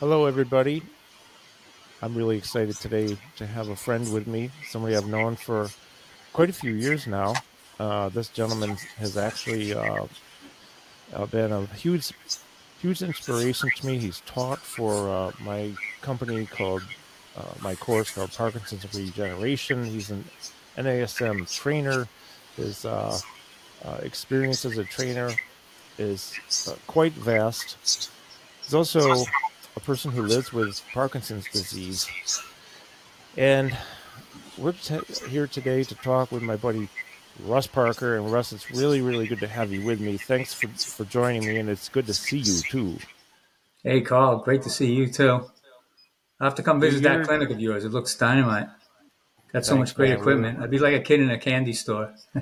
Hello, everybody. I'm really excited today to have a friend with me, somebody I've known for quite a few years now. Uh, this gentleman has actually uh, uh, been a huge, huge inspiration to me. He's taught for uh, my company called uh, my course called Parkinson's Regeneration. He's an NASM trainer. His uh, experience as a trainer is quite vast. He's also a person who lives with Parkinson's disease. And we're t- here today to talk with my buddy Russ Parker. And Russ, it's really, really good to have you with me. Thanks for, for joining me, and it's good to see you too. Hey, Carl, great to see you too. I have to come visit that clinic of yours. It looks dynamite. Got so Thanks, much great man. equipment. I'd be like a kid in a candy store.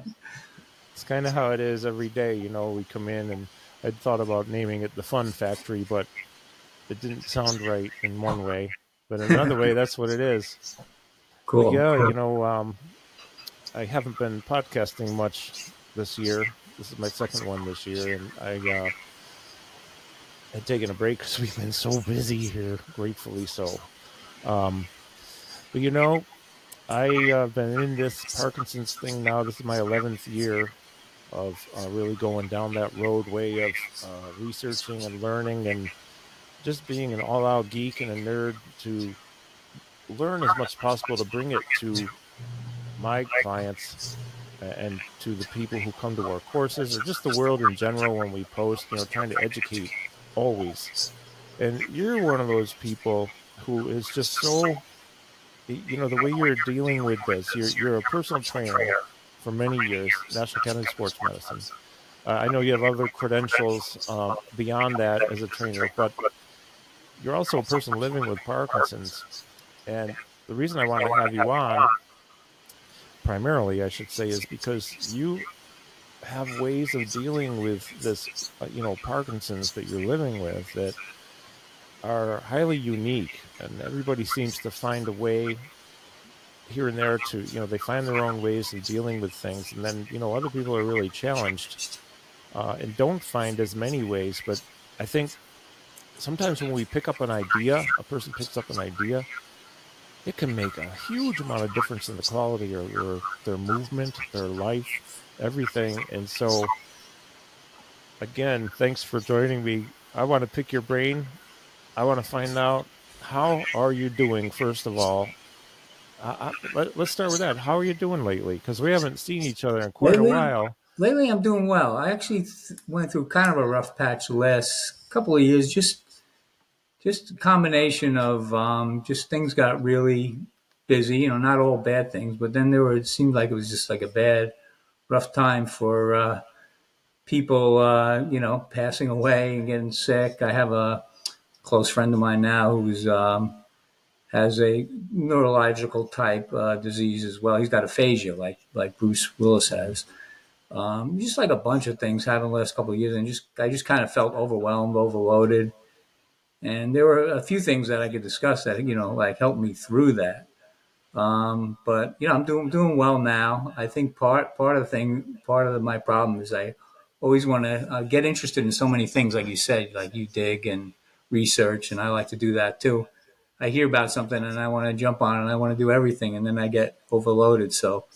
it's kind of how it is every day. You know, we come in and I'd thought about naming it the Fun Factory, but it didn't sound right in one way, but in another way, that's what it is. Cool. But yeah, you know, um, I haven't been podcasting much this year. This is my second one this year, and I uh, had taken a break because we've been so busy here, gratefully so. Um, but you know, I've uh, been in this Parkinson's thing now. This is my 11th year of uh, really going down that roadway of uh, researching and learning and just being an all-out geek and a nerd to learn as much as possible to bring it to my clients and to the people who come to our courses or just the world in general when we post you know trying to educate always. And you're one of those people who is just so you know the way you're dealing with this you're, you're a personal trainer for many years national academy of sports medicine. Uh, i know you have other credentials uh, beyond that as a trainer but you're also a person living with Parkinson's. And the reason I want to have you on, primarily, I should say, is because you have ways of dealing with this, uh, you know, Parkinson's that you're living with that are highly unique. And everybody seems to find a way here and there to, you know, they find their own ways of dealing with things. And then, you know, other people are really challenged uh, and don't find as many ways. But I think sometimes when we pick up an idea, a person picks up an idea, it can make a huge amount of difference in the quality of their, their movement, their life, everything. And so, again, thanks for joining me. I want to pick your brain. I want to find out how are you doing, first of all. I, let, us start with that. How are you doing lately? Because we haven't seen each other in quite lately, a while. Lately, I'm doing well. I actually th- went through kind of a rough patch the last couple of years, just just a combination of um, just things got really busy. You know, not all bad things, but then there were. It seemed like it was just like a bad, rough time for uh, people. Uh, you know, passing away and getting sick. I have a close friend of mine now who's um, has a neurological type uh, disease as well. He's got aphasia, like like Bruce Willis has. Um, just like a bunch of things happened the last couple of years, and just I just kind of felt overwhelmed, overloaded and there were a few things that I could discuss that you know like helped me through that. Um, but you know, I'm doing doing well now. I think part part of the thing, part of my problem is I always want to uh, get interested in so many things, like you said, like you dig and research, and I like to do that too. I hear about something and I want to jump on and I want to do everything, and then I get overloaded. So,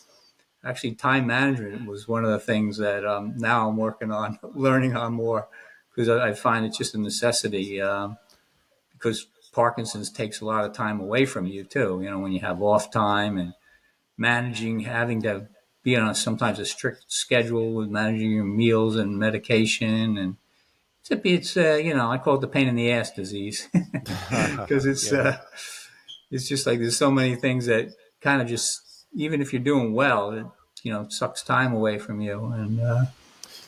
actually, time management was one of the things that um, now I'm working on, learning on more, because I, I find it's just a necessity. Um, because Parkinson's takes a lot of time away from you too. You know, when you have off time and managing, having to be on a, sometimes a strict schedule with managing your meals and medication and it's a, it's uh, you know I call it the pain in the ass disease because it's yeah. uh, it's just like there's so many things that kind of just even if you're doing well it you know sucks time away from you and uh,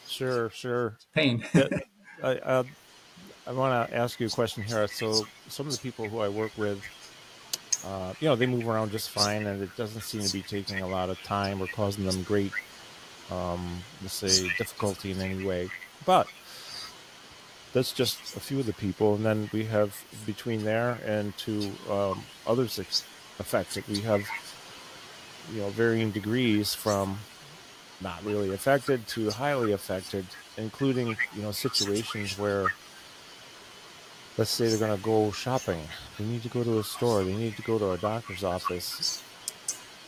sure sure pain. I, uh, I want to ask you a question here. So, some of the people who I work with, uh, you know, they move around just fine, and it doesn't seem to be taking a lot of time or causing them great, um, let's say, difficulty in any way. But that's just a few of the people, and then we have between there and to um, effects affected, we have, you know, varying degrees from not really affected to highly affected, including you know situations where let's say they're going to go shopping. They need to go to a store. They need to go to a doctor's office.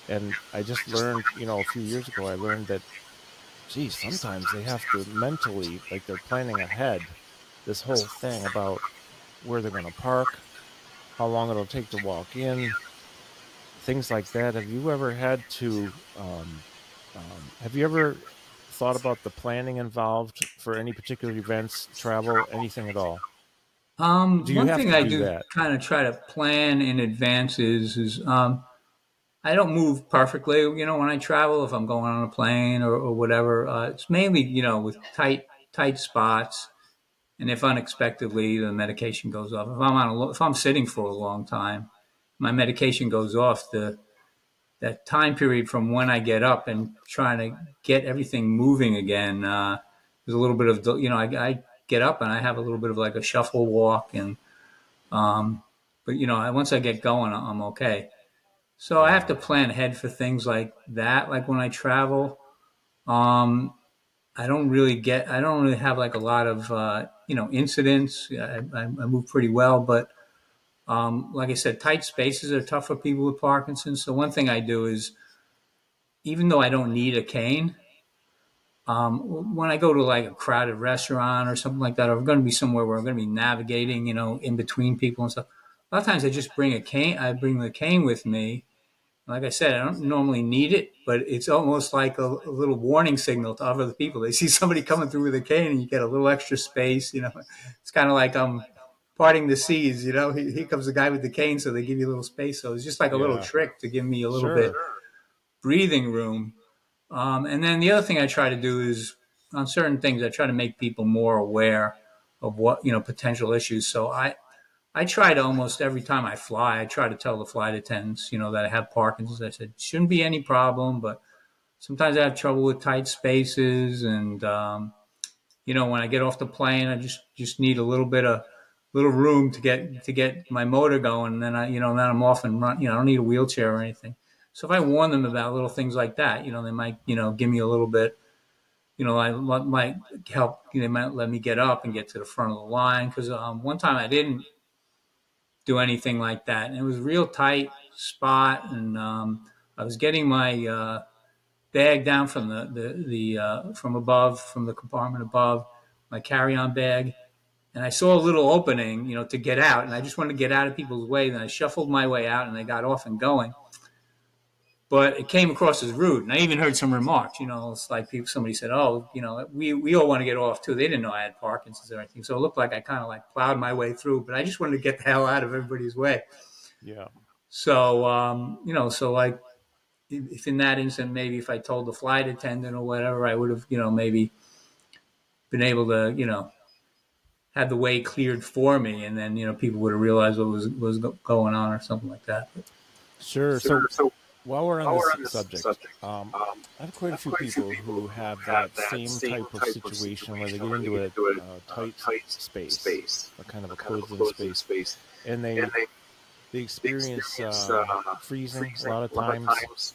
And I just learned, you know, a few years ago, I learned that, geez, sometimes they have to mentally, like they're planning ahead, this whole thing about where they're going to park, how long it'll take to walk in, things like that. Have you ever had to, um, um, have you ever thought about the planning involved for any particular events, travel, anything at all? Um, one thing I do, do kind of try to plan in advance is, is um, I don't move perfectly. You know, when I travel, if I'm going on a plane or, or whatever, uh, it's mainly you know with tight tight spots, and if unexpectedly the medication goes off. If I'm on a, if I'm sitting for a long time, my medication goes off. The that time period from when I get up and trying to get everything moving again. Uh, there's a little bit of you know I, I, get up and I have a little bit of like a shuffle walk and um, but you know once I get going I'm okay. So I have to plan ahead for things like that. Like when I travel, um, I don't really get I don't really have like a lot of uh, you know incidents. I, I, move pretty well, but um, like I said, tight spaces are tough for people with Parkinson's. So one thing I do is, even though I don't need a cane, um, when I go to like a crowded restaurant or something like that, or I'm going to be somewhere where I'm going to be navigating, you know, in between people and stuff. A lot of times I just bring a cane. I bring the cane with me. Like I said, I don't normally need it, but it's almost like a, a little warning signal to other people. They see somebody coming through with a cane, and you get a little extra space. You know, it's kind of like I'm parting the seas. You know, here, here comes the guy with the cane, so they give you a little space. So it's just like a yeah. little trick to give me a little sure. bit breathing room. Um, and then the other thing I try to do is on certain things, I try to make people more aware of what you know potential issues. So I I try to almost every time I fly, I try to tell the flight attendants, you know, that I have Parkinson's. I said shouldn't be any problem, but sometimes I have trouble with tight spaces, and um, you know, when I get off the plane, I just just need a little bit of little room to get to get my motor going. And then I, you know, then I'm off and run. You know, I don't need a wheelchair or anything. So if I warn them about little things like that, you know, they might, you know, give me a little bit. You know, I might help. They might let me get up and get to the front of the line because um, one time I didn't do anything like that, and it was a real tight spot, and um, I was getting my uh, bag down from the the, the uh, from above from the compartment above, my carry-on bag, and I saw a little opening, you know, to get out, and I just wanted to get out of people's way. Then I shuffled my way out, and I got off and going. But it came across as rude, and I even heard some remarks. You know, it's like people, somebody said, "Oh, you know, we we all want to get off too." They didn't know I had Parkinson's or anything, so it looked like I kind of like plowed my way through. But I just wanted to get the hell out of everybody's way. Yeah. So um, you know, so like if in that instant, maybe if I told the flight attendant or whatever, I would have, you know, maybe been able to, you know, had the way cleared for me, and then you know people would have realized what was was going on or something like that. Sure. So, so while we're on, while this, we're on this subject, subject um, um, I have quite a few people who have that, that same, type, of situation where they get into a, a, tight, tight space, space, a kind of a closed in space, space, and they and they, they experience, experience uh, uh freezing, freezing, a lot of times.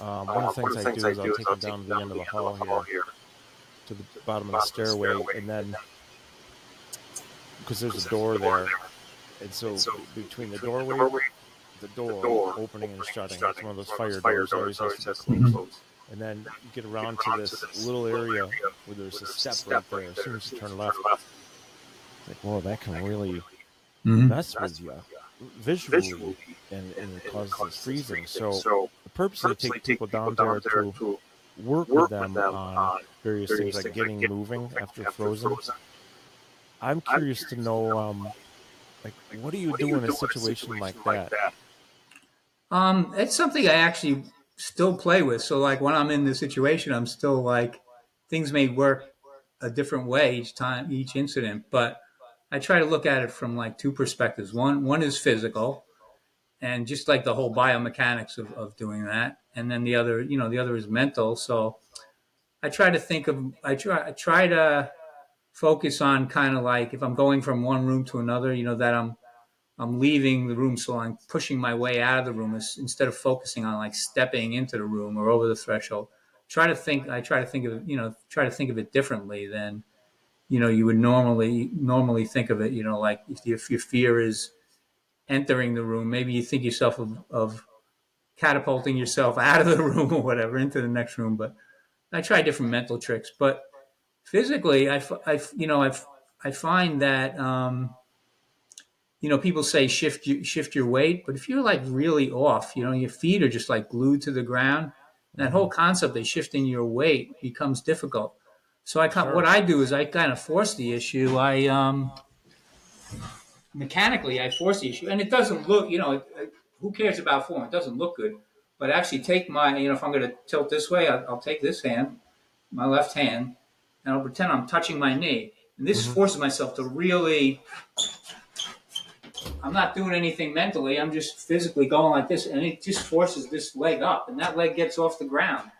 Um, one of the things I do is I'll take them down to the end of the hall here, to the bottom of the stairway, and then because there's a door there, and so, between the doorway, the door opening and shutting, it's one of those fire doors always has to be closed. And then you get around to this little area where there's a step right there. As soon as you turn left, it's like, whoa, that can really mm-hmm. mess with you visually, and, and it causes this freezing. So the purpose is to take people down there to work with them on various things like getting moving after frozen I'm curious, to know, um, like, what do you what do in a situation, like, that? Um, it's something I actually still play with. So, like, when I'm in the situation, I'm still like, things may work a different way each time, each incident, but I try to look at it from like two perspectives. One, one is physical, and just like the whole biomechanics of, of doing that, and then the other, you know, the other is mental. So, I try to think of, I try, I try to focus on kind of like if I'm going from one room to another, you know, that I'm I'm leaving the room, so I'm pushing my way out of the room instead of focusing on like stepping into the room or over the threshold. Try to think. I try to think of you know try to think of it differently than you know you would normally normally think of it. You know, like if, if your fear is entering the room, maybe you think yourself of, of catapulting yourself out of the room or whatever into the next room. But I try different mental tricks. But physically, I, I you know I I find that. Um, you know, people say shift shift your weight, but if you're like really off, you know, your feet are just like glued to the ground. That whole concept of shifting your weight becomes difficult. So I sure. what I do is I kind of force the issue. I um, mechanically I force the issue, and it doesn't look. You know, who cares about form? It doesn't look good. But actually, take my. You know, if I'm going to tilt this way, I'll, I'll, take this hand, my left hand, and I'll pretend I'm touching my knee. And this mm-hmm. forces myself to really I'm not doing anything mentally. I'm just physically going like this, and it just forces this leg up, and that leg gets off the ground.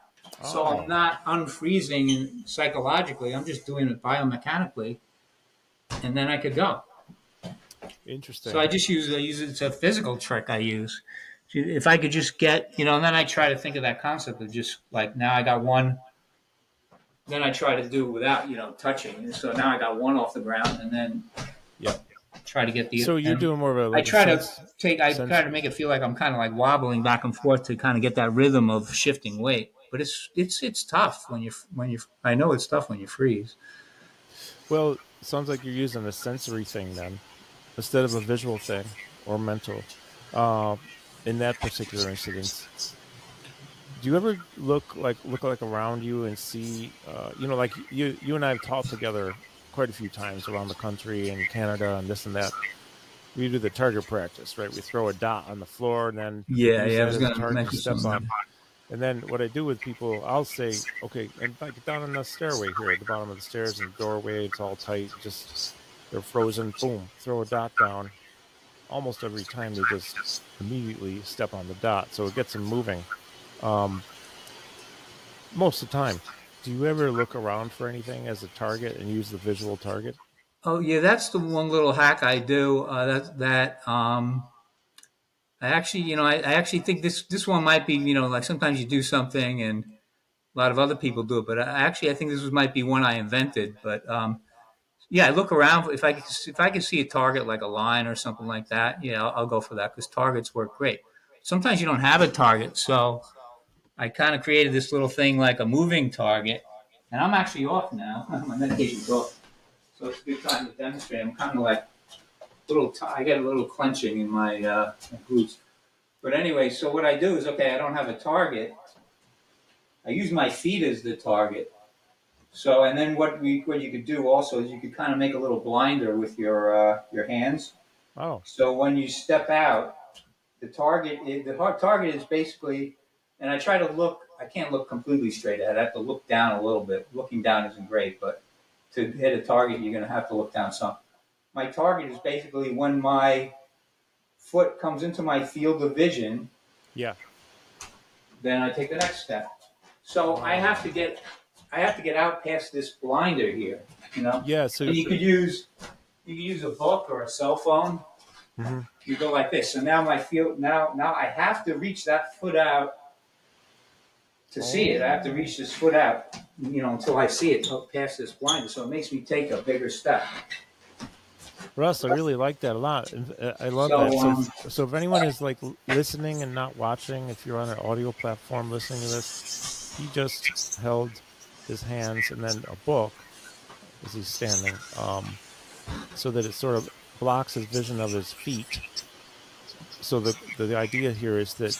Oh. So I'm oh. not unfreezing psychologically. I'm just doing it biomechanically, and then I could go. Interesting. So I just use I use it's a physical trick I use. If I could just get you know, and then I try to think of that concept of just like now I got one. Then I try to do it without you know touching. So now I got one off the ground, and then yep try to get the. So you're doing more of a. Like I try to take. I sense. try to make it feel like I'm kind of like wobbling back and forth to kind of get that rhythm of shifting weight. But it's it's it's tough when you when you. I know it's tough when you freeze. Well, sounds like you're using a sensory thing then, instead of a visual thing or mental. Uh, in that particular incident, do you ever look like look like around you and see, uh, you know, like you you and I have talked together quite a few times around the country and Canada and this and that. We do the target practice, right? We throw a dot on the floor and then yeah, yeah, I was going to mention step on. And then what I do with people, I'll say, okay, and get down on the stairway here at the bottom of the stairs and the doorway, it's all tight, just they're frozen. Boom, throw a dot down. Almost every time they just immediately step on the dot, so it gets them moving. Um, most of the time, do you ever look around for anything as a target and use the visual target? Oh yeah, that's the one little hack I do. Uh, that that um, I actually, you know, I, I, actually think this this one might be, you know, like sometimes you do something and a lot of other people do it, but I, actually I think this was, might be one I invented. But um, yeah, I look around if I if I can see a target like a line or something like that. Yeah, I'll, I'll go for that because targets work great. Sometimes you don't have a target, so I kind of created this little thing like a moving target, and I'm actually off now. My medication's off, so it's a good time to demonstrate. I'm kind of like a little. T- I get a little clenching in my, uh, my glutes. But anyway, so what I do is okay. I don't have a target. I use my feet as the target. So, and then what we what you could do also is you could kind of make a little blinder with your uh, your hands. Oh. So when you step out, the target the target is basically and I try to look. I can't look completely straight ahead. I have to look down a little bit. Looking down isn't great, but to hit a target, you're going to have to look down some. My target is basically when my foot comes into my field of vision. Yeah. Then I take the next step. So I have to get, I have to get out past this blinder here. You know. Yeah. So and you could use, you could use a book or a cell phone. Mm-hmm. You go like this. So now my field, now now I have to reach that foot out to see it. I have to reach this foot out, you know, until I see it past this blind. So it makes me take a bigger step. Russ, I really like that a lot. Uh, I love so, that. So, um, so if anyone is like listening and not watching, if you're on an audio platform listening to this, he just held his hands and then a book as he's standing, um, so that it sort of blocks his vision of his feet. So the the idea here is that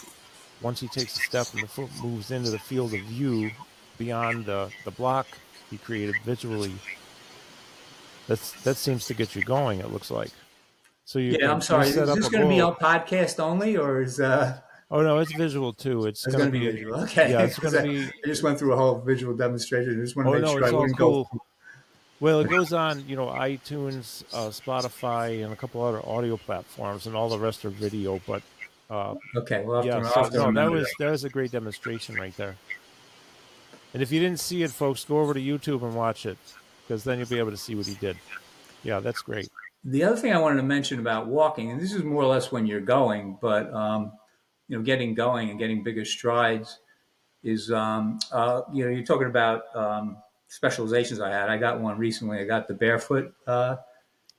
once he takes a step and the foot moves into the field of view beyond the, the block he created visually, that's that seems to get you going. It looks like. So you yeah, I'm sorry. Is this going to be on podcast only, or is uh? Oh no, it's visual too. It's, it's going to be visual. Okay. Yeah, it's going to be. I just went through a whole visual demonstration. I just want to oh, make no, sure I wouldn't cool. go. Well, it goes on, you know, iTunes, uh, Spotify, and a couple other audio platforms, and all the rest are video. But uh, okay, well, yeah, so, no, that was that was a great demonstration right there. And if you didn't see it, folks, go over to YouTube and watch it because then you'll be able to see what he did. Yeah, that's great. The other thing I wanted to mention about walking, and this is more or less when you're going, but um, you know, getting going and getting bigger strides is, um, uh, you know, you're talking about um, specializations I had. I got one recently. I got the barefoot uh,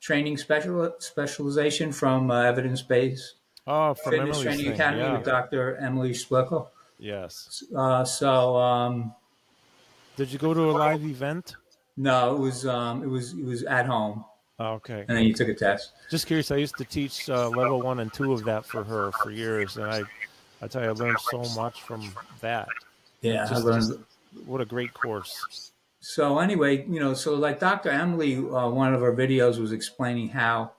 training special specialization from uh, Evidence Based Oh, from Fitness Emily's Training thing. Academy yeah. with Dr. Emily Splichal. Yes. Uh, so um, Did you go to a live event? no, it was um, it was it was at home, Oh, okay. and then you took a test. Just curious. I used to teach uh, level one and two of that for her for years, and I, I tell you, I learned so much from that. Yeah, Just- I learned. What a great course. So anyway, you know, so like Dr. Emily, uh, one of her videos was explaining how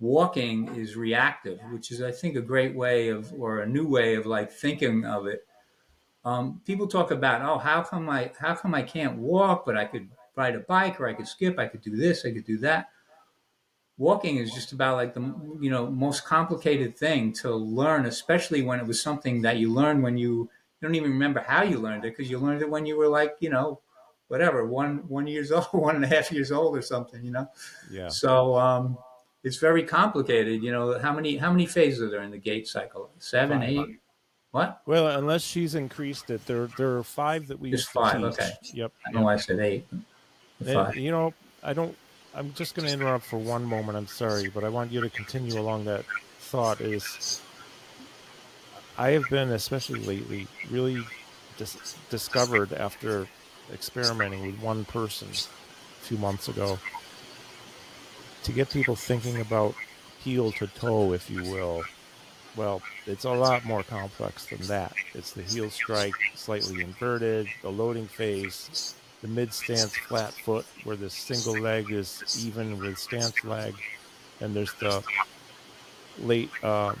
walking is reactive, which is, I think, a great way of, or a new way of like thinking of it. Um, people talk about, oh, how come I, how come I can't walk, but I could ride a bike, or I could skip, I could do this, I could do that. Walking is just about like the, you know, most complicated thing to learn, especially when it was something that you learned when you, you don't even remember how you learned it because you learned it when you were like, you know, whatever, one one years old, one and a half years old or something, you know. Yeah. So um, it's very complicated. You know, how many how many phases are there in the gait cycle? Seven, Five. eight? What? Well, unless she's increased it, there there are five that we Just five, teach. okay. Yep. I don't know why I said eight. And, Five. you know, I don't. I'm just going to interrupt for one moment. I'm sorry, but I want you to continue along that thought. Is I have been, especially lately, really dis- discovered after experimenting with one person a few months ago to get people thinking about heel to toe, if you will. Well, it's a lot more complex than that. It's the heel strike, slightly inverted, the loading phase, the mid stance flat foot, where the single leg is even with stance leg, and there's the late uh,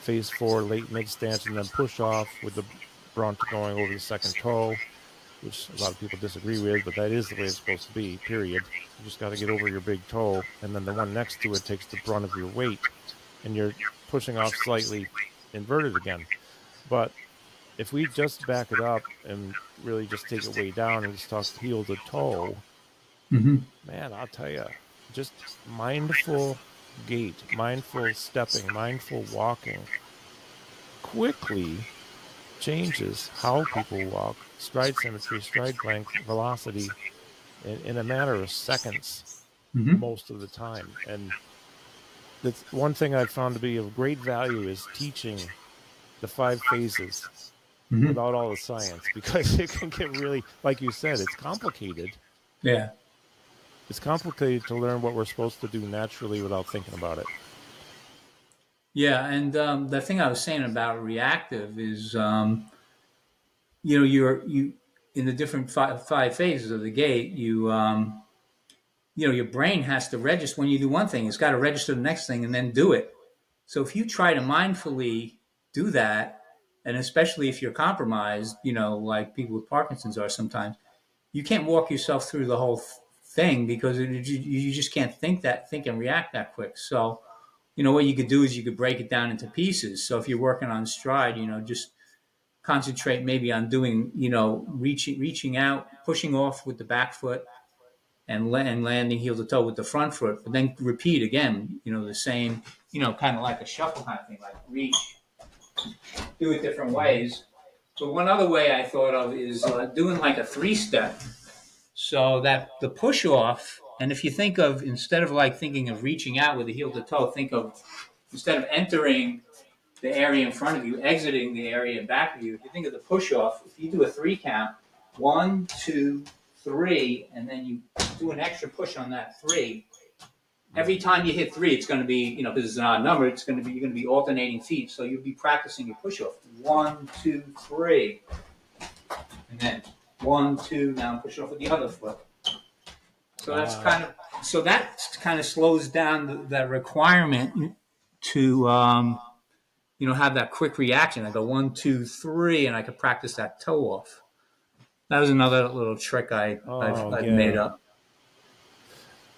phase four, late mid stance, and then push off with the brunt going over the second toe, which a lot of people disagree with, but that is the way it's supposed to be, period. You just got to get over your big toe, and then the one next to it takes the brunt of your weight, and you're pushing off slightly inverted again. But if we just back it up and really just take it way down and just talk heel to toe, Mm-hmm. man, I'll tell you, just mindful gait, mindful stepping, mindful walking quickly changes how people walk, stride symmetry, stride length, velocity, in, in a matter of seconds Mm-hmm. most of the time. And that's one thing I've found to be of great value is teaching the five phases Mhm. without all the science because it can get really, like you said, it's complicated. Yeah. It's complicated to learn what we're supposed to do naturally without thinking about it. Yeah, and um, the thing I was saying about reactive is, um, you know, you're you in the different five, five phases of the gait. You, um, you know, your brain has to register when you do one thing. It's got to register the next thing and then do it. So if you try to mindfully do that, and especially if you're compromised, you know, like people with Parkinson's are sometimes, you can't walk yourself through the whole th- thing because it, you, you just can't think that, think and react that quick. So you know what you could do is you could break it down into pieces so if you're working on stride you know just concentrate maybe on doing you know reaching reaching out pushing off with the back foot and, and landing heel to toe with the front foot but then repeat again you know the same you know kind of like a shuffle kind of thing like reach do it different ways. But one other way i thought of is uh, doing like a three step. So that the push off, and if you think of instead of like thinking of reaching out with the heel to toe, think of instead of entering the area in front of you, exiting the area in back of you. If you think of the push off, if you do a three count, one, two, three, and then you do an extra push on that three. Every time you hit three, it's going to be, you know, because it's an odd number, it's going to be, you're going to be alternating feet. So you'll be practicing your push off. One, two, three. And then one, two, now push off with the other foot. So that's Wow. kind of so that kind of slows down the, that requirement to um, you know have that quick reaction. I go one, two, three, and I could practice that toe off. That was another little trick I Oh, I've, I've yeah. made up.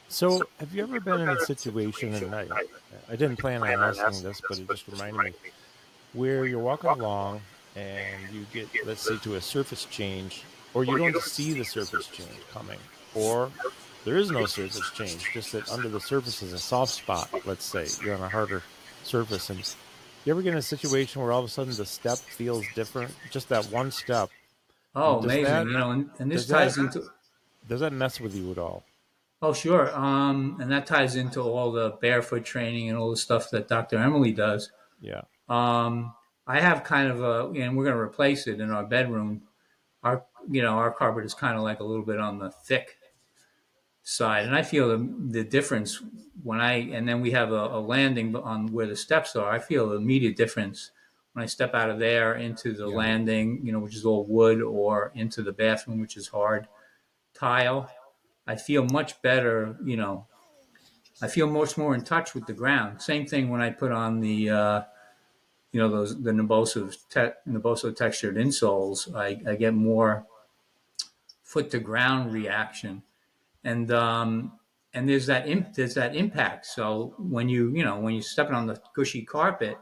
So, have you ever been in a situation, and I, I didn't plan on asking this, but it just reminded me, where you're walking along and you get, let's say, to a surface change, or you don't see the surface change coming, or there is no surface change, just that under the surface is a soft spot, let's say, you're on a harder surface, and you ever get in a situation where all of a sudden the step feels different, just that one step, Oh, amazing! that- you know, and, and this does that- ties into does that mess with you at all? Oh, sure. Um, and that ties into all the barefoot training and all the stuff that Dr. Emily does. Yeah. Um, I have kind of a, and we're going to replace it in our bedroom. Our, you know, our carpet is kind of like a little bit on the thick side, and I feel the, the difference when I, and then we have a, a landing on where the steps are. I feel the immediate difference when I step out of there into the Yeah. landing, you know, which is all wood, or into the bathroom, which is hard tile. I feel much better, you know. I feel much more in touch with the ground. Same thing when I put on the, uh, you know, those the Naboso te- Naboso textured insoles. I, I get more foot to ground reaction, and um, and there's that imp- there's that impact. So when you you know when you're stepping on the gushy carpet,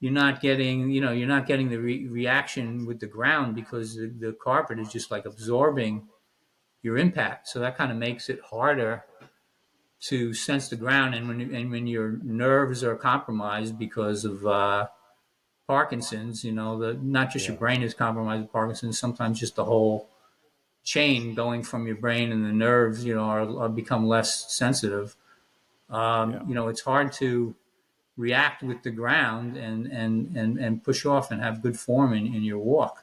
you're not getting you know you're not getting the re- reaction with the ground because the, the carpet is just like absorbing your impact. So that kind of makes it harder to sense the ground. And when and when your nerves are compromised because of uh, Parkinson's, you know, the not just your brain is compromised with Parkinson's, sometimes just the whole chain going from your brain and the nerves, you know, are, are become less sensitive. Um, Yeah. You know, it's hard to react with the ground and and and, and push off and have good form in, in your walk.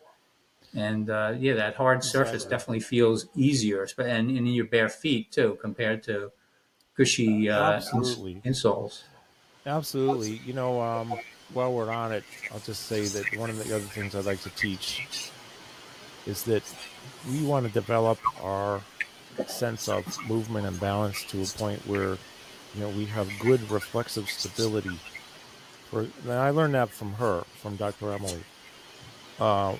And uh, yeah, that hard surface definitely feels easier, and, and in your bare feet too, compared to gushy uh, ins- Absolutely. insoles. Absolutely. You know, um, while we're on it, I'll just say that one of the other things I'd like to teach is that we want to develop our sense of movement and balance to a point where, you know, we have good reflexive stability. For, and I learned that from her, from Dr. Emily. Uh,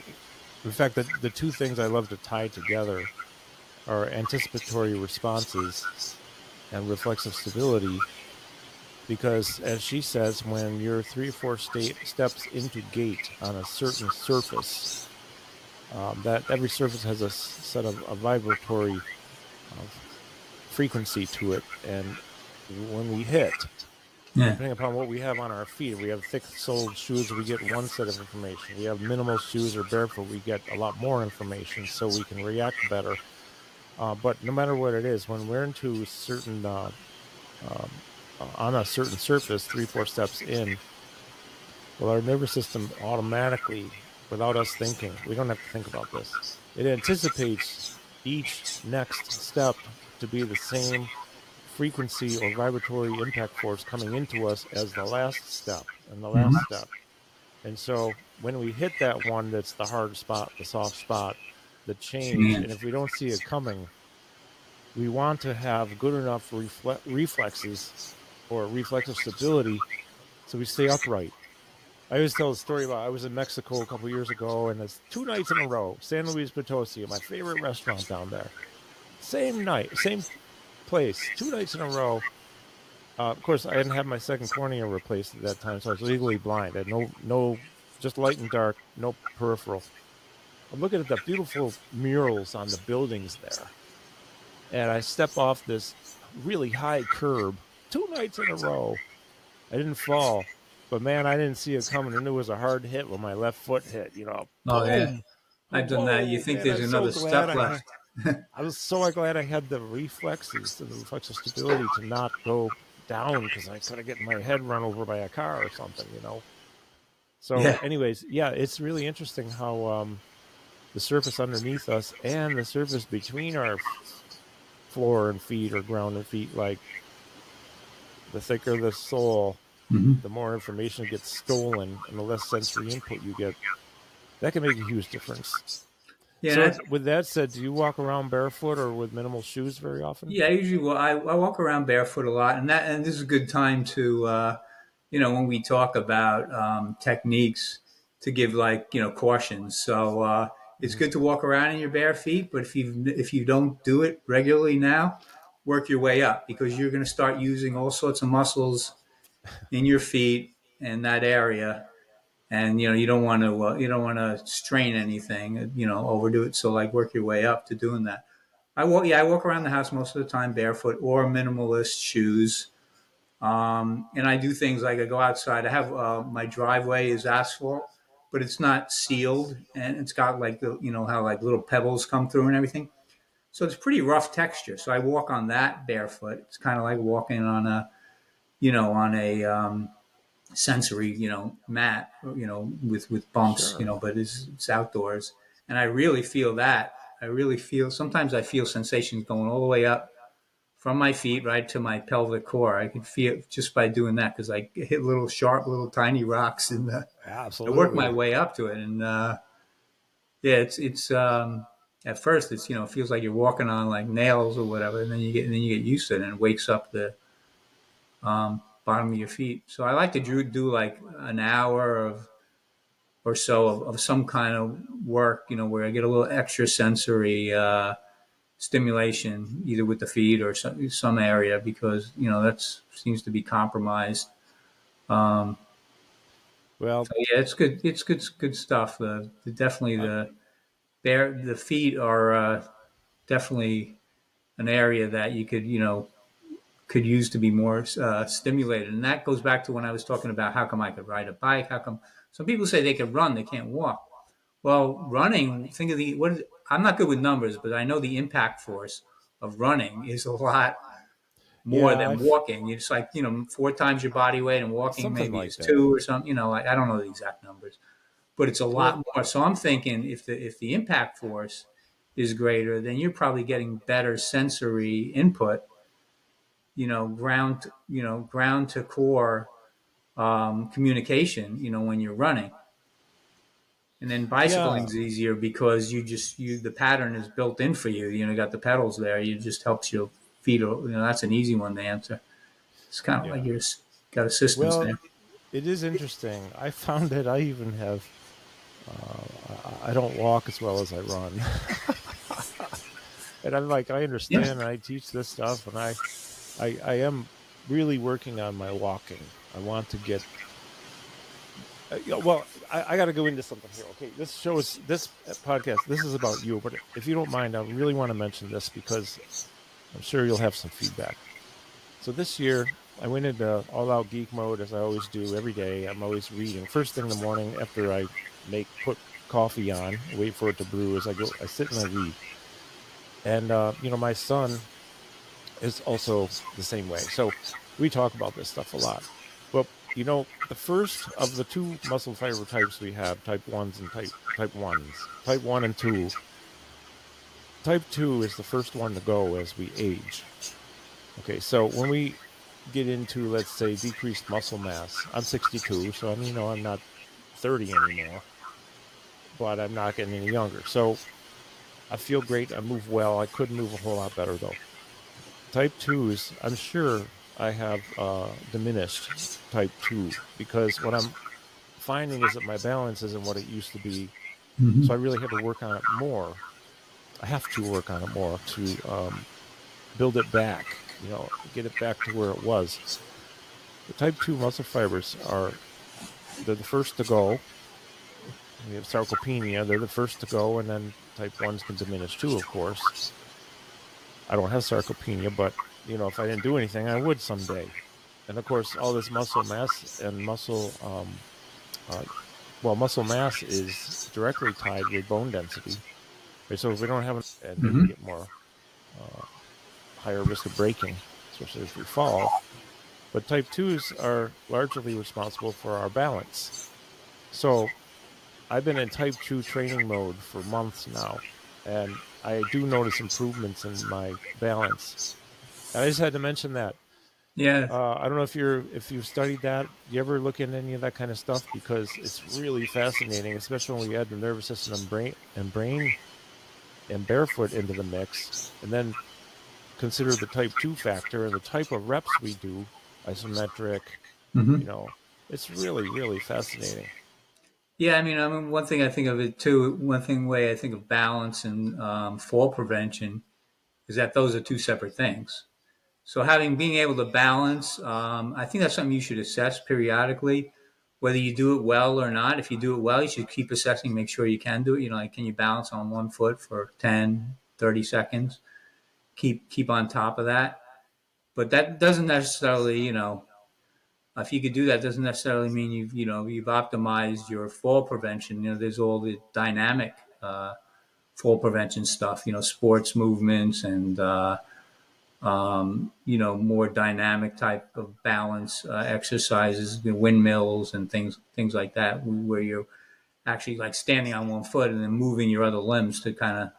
in fact, the, the two things I love to tie together are anticipatory responses and reflexive stability because as she says when you're three or four steps into gait on a certain surface um, that every surface has a set of a vibratory uh, frequency to it and when we hit Yeah. depending upon what we have on our feet if we have thick soled shoes we get one set of information we have minimal shoes or barefoot we get a lot more information so we can react better uh, but no matter what it is when we're into certain uh, um, on a certain surface, three, four steps in, well, our nervous system automatically, without us thinking, we don't have to think about this, it anticipates each next step to be the same frequency or vibratory impact force coming into us as the last step and the last Mhm. step. And so when we hit that one that's the hard spot, the soft spot, the change, Change. and if we don't see it coming, we want to have good enough refle- reflexes or reflexive stability so we stay upright. I always tell a story about I was in Mexico a couple years ago and it's two nights in a row, San Luis Potosi, my favorite restaurant down there. Same night, same place, two nights in a row. Uh, of course, I hadn't had my second cornea replaced at that time, so I was legally blind. I had no, no, just light and dark, no peripheral. I'm looking at the beautiful murals on the buildings there, and I step off this really high curb two nights in a row. I didn't fall, but man, I didn't see it coming, and it was a hard hit when my left foot hit. You know, Oh yeah. I've done that. You think man, there's I'm another glad step left? I was so glad I had the reflexes, and the reflexive stability to not go down because I could have gotten my head run over by a car or something, you know. So, Yeah. anyways, yeah, it's really interesting how um, the surface underneath us and the surface between our floor and feet or ground and feet, like the thicker the sole, Mhm. the more information gets stolen and the less sensory input you get. That can make a huge difference. Yeah, so, with that said, do you walk around barefoot or with minimal shoes very often? Yeah, I usually well, I, I walk around barefoot a lot, and that and this is a good time to, uh, you know, when we talk about um, techniques to give like you know cautions. So uh, it's good to walk around in your bare feet, but if you if you don't do it regularly now, work your way up because you're going to start using all sorts of muscles in your feet and that area. And you know you don't want to uh, you don't want to strain anything you know overdo it so like work your way up to doing that. I walk, yeah, I walk around the house most of the time barefoot or minimalist shoes. Um, and I do things like I go outside. I have uh, my driveway is asphalt, but it's not sealed, and it's got like the you know how like little pebbles come through and everything. So it's pretty rough texture. So I walk on that barefoot. It's kind of like walking on a, you know, on a um, sensory, you know, mat, you know, with with bumps, Sure. you know, but it's, it's outdoors, and I really feel that. I really feel. Sometimes I feel sensations going all the way up from my feet right to my pelvic core. I can feel it just by doing that because I hit little sharp, little tiny rocks in the I work my way up to it, and uh, yeah, it's it's um, at first it's you know it feels like you're walking on like nails or whatever, and then you get and then you get used to it, and it wakes up the um, bottom of your feet. So I like to do, do like an hour of or so of, of some kind of work, you know, where I get a little extra sensory uh, stimulation, either with the feet or some, some area, because you know that seems to be compromised. Um, Well, so yeah, it's good. It's good. Good stuff. The, the definitely the bare the feet are uh, definitely an area that you could you know could use to be more uh, stimulated, and that goes back to when I was talking about how come I could ride a bike. How come some people say they can run, they can't walk. Well, running. Think of the what. Is, I'm not good with numbers, but I know the impact force of running is a lot more Yeah, than I've- walking. It's like you know four times your body weight, and walking maybe like is that. two or something. You know, like, I don't know the exact numbers, but it's a lot more. So I'm thinking if the if the impact force is greater, then you're probably getting better sensory input. You know, ground you know ground to core um, communication. You know, when you're running. And then bicycling is easier because you just you the pattern is built in for you. You know, you got the pedals there. it just helps your feet. You know, that's an easy one to answer. It's kind of Yeah. like you're got assistance Well, there. it is interesting. I found that I even have. Uh, I don't walk as well as I run, and I'm like, I understand. And I teach this stuff, and I, I, I am really working on my walking. I want to get. Uh, well, I, I got to go into something here. Okay, this shows this podcast. This is about you, but if you don't mind, I really want to mention this because I'm sure you'll have some feedback. So this year, I went into all out geek mode as I always do every day. I'm always reading. First thing in the morning after I make put coffee on, wait for it to brew as I go I sit and I read. And uh, you know, my son is also the same way. So we talk about this stuff a lot. But you know, the first of the two muscle fiber types we have, type ones and type type ones. Type one and two. Type two is the first one to go as we age. Okay, so when we get into let's say decreased muscle mass, I'm 62, so I'm you know I'm not 30 anymore, but I'm not getting any younger. So I feel great. I move well. I could move a whole lot better though. Type twos, I'm sure I have uh, diminished type two because what I'm finding is that my balance isn't what it used to be. So I really have to work on it more. I have to work on it more to um, build it back, you know, get it back to where it was. The type 2 muscle fibers are they're the first to go. We have sarcopenia, they're the first to go, and then type 1s can diminish too, of course. I don't have sarcopenia, but, you know, if I didn't do anything, I would someday. And of course, all this muscle mass and muscle, um, uh, well, muscle mass is directly tied with bone density. Right? So if we don't have it, and then we get more uh, higher risk of breaking, especially if we fall. But type 2s are largely responsible for our balance. So I've been in type 2 training mode for months now, and I do notice improvements in my balance. And I just had to mention that. Yeah. Uh, I don't know if you're if you've studied that. You ever look into any of that kind of stuff because it's really fascinating, especially when we add the nervous system and brain and brain and barefoot into the mix, and then consider the type two factor and the type of reps we do, isometric. Mhm. You know, it's really really fascinating. Yeah, I mean, I mean, one thing I think of it too. One thing way I think of balance and um, fall prevention is that those are two separate things. So having being able to balance, um, I think that's something you should assess periodically, whether you do it well or not. If you do it well, you should keep assessing, make sure you can do it. You know, like can you balance on one foot for 10, 30 seconds? Keep keep on top of that. But that doesn't necessarily, you know, if you could do that doesn't necessarily mean you've you know you've optimized your fall prevention you know there's all the dynamic uh, fall prevention stuff, you know, sports movements and, uh, um, you know, more dynamic type of balance uh, exercises, know, windmills and things, things like that, where you're actually like standing on one foot and then moving your other limbs to kind of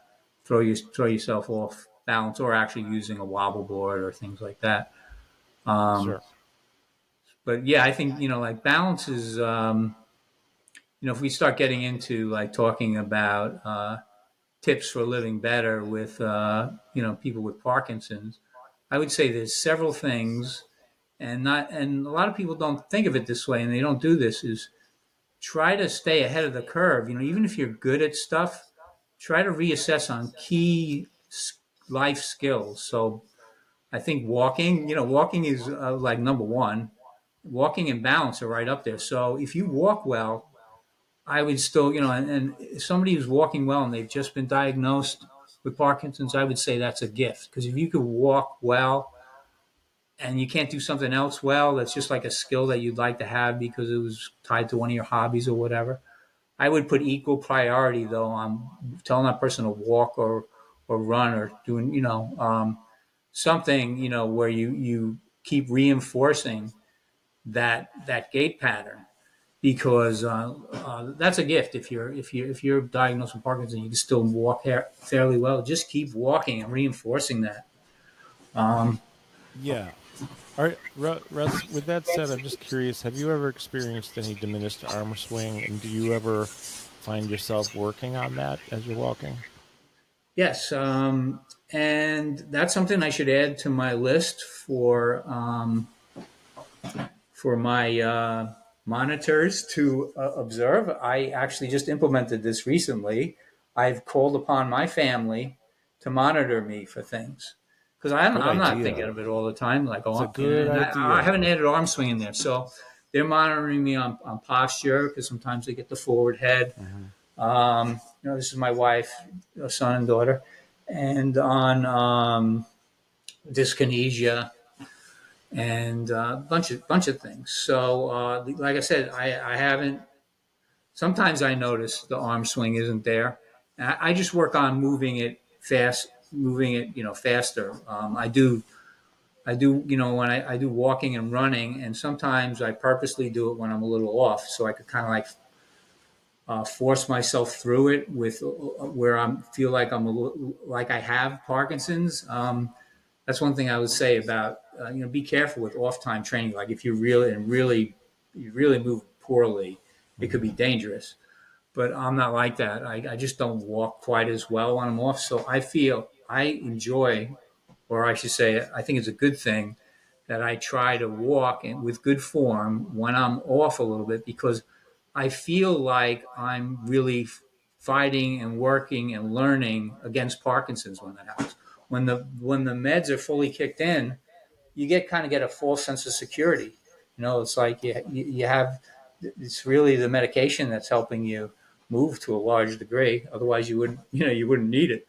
throw you throw yourself off balance, or actually using a wobble board or things like that. Um, sure. But yeah, I think you know, like balance is, um, you know, if we start getting into like talking about uh, tips for living better with uh, you know people with Parkinson's, I would say there's several things, and not and a lot of people don't think of it this way, and they don't do this. Is try to stay ahead of the curve. You know, even if you're good at stuff, try to reassess on key life skills. So, I think walking, you know, walking is uh, like number one. Walking and balance are right up there. So if you walk well, I would still, you know, and, and somebody who's walking well and they've just been diagnosed with Parkinson's, I would say that's a gift because if you could walk well and you can't do something else well, that's just like a skill that you'd like to have because it was tied to one of your hobbies or whatever. I would put equal priority though on telling that person to walk or or run or doing, you know, um, something, you know, where you you keep reinforcing that that gait pattern because uh, uh, that's a gift. If you're if you if you're diagnosed with Parkinson's, you can still walk fairly well. Just keep walking and reinforcing that. Um, yeah. All right, Russ. With that said, I'm just curious. Have you ever experienced any diminished arm swing, and do you ever find yourself working on that as you're walking? Yes, um, and that's something I should add to my list for um, for my. Uh, monitors to uh, observe. I actually just implemented this recently. I've called upon my family to monitor me for things because I'm, I'm not thinking of it all the time. Like, oh, I'm, good I, I, haven't added arm swing in there, so they're monitoring me on, on posture because sometimes they get the forward head. Mm-hmm. Um, you know, this is my wife, son, and daughter, and on um, dyskinesia and a uh, bunch of bunch of things. So, uh, like I said, I, I haven't. Sometimes I notice the arm swing isn't there. I, I, just work on moving it fast, moving it, you know, faster. Um, I do, I do, you know, when I, I do walking and running, and sometimes I purposely do it when I'm a little off, so I could kind of like uh, force myself through it with uh, where I feel like I'm a like I have Parkinson's. Um, that's one thing I would say about uh, you know be careful with off time training. Like if you really and really you really move poorly, it could be dangerous. But I'm not like that. I, I just don't walk quite as well when I'm off. So I feel I enjoy, or I should say, I think it's a good thing that I try to walk in, with good form when I'm off a little bit because I feel like I'm really fighting and working and learning against Parkinson's when that happens when the when the meds are fully kicked in, you get kind of get a false sense of security. You know, it's like you you have it's really the medication that's helping you move to a large degree. Otherwise, you wouldn't you know you wouldn't need it.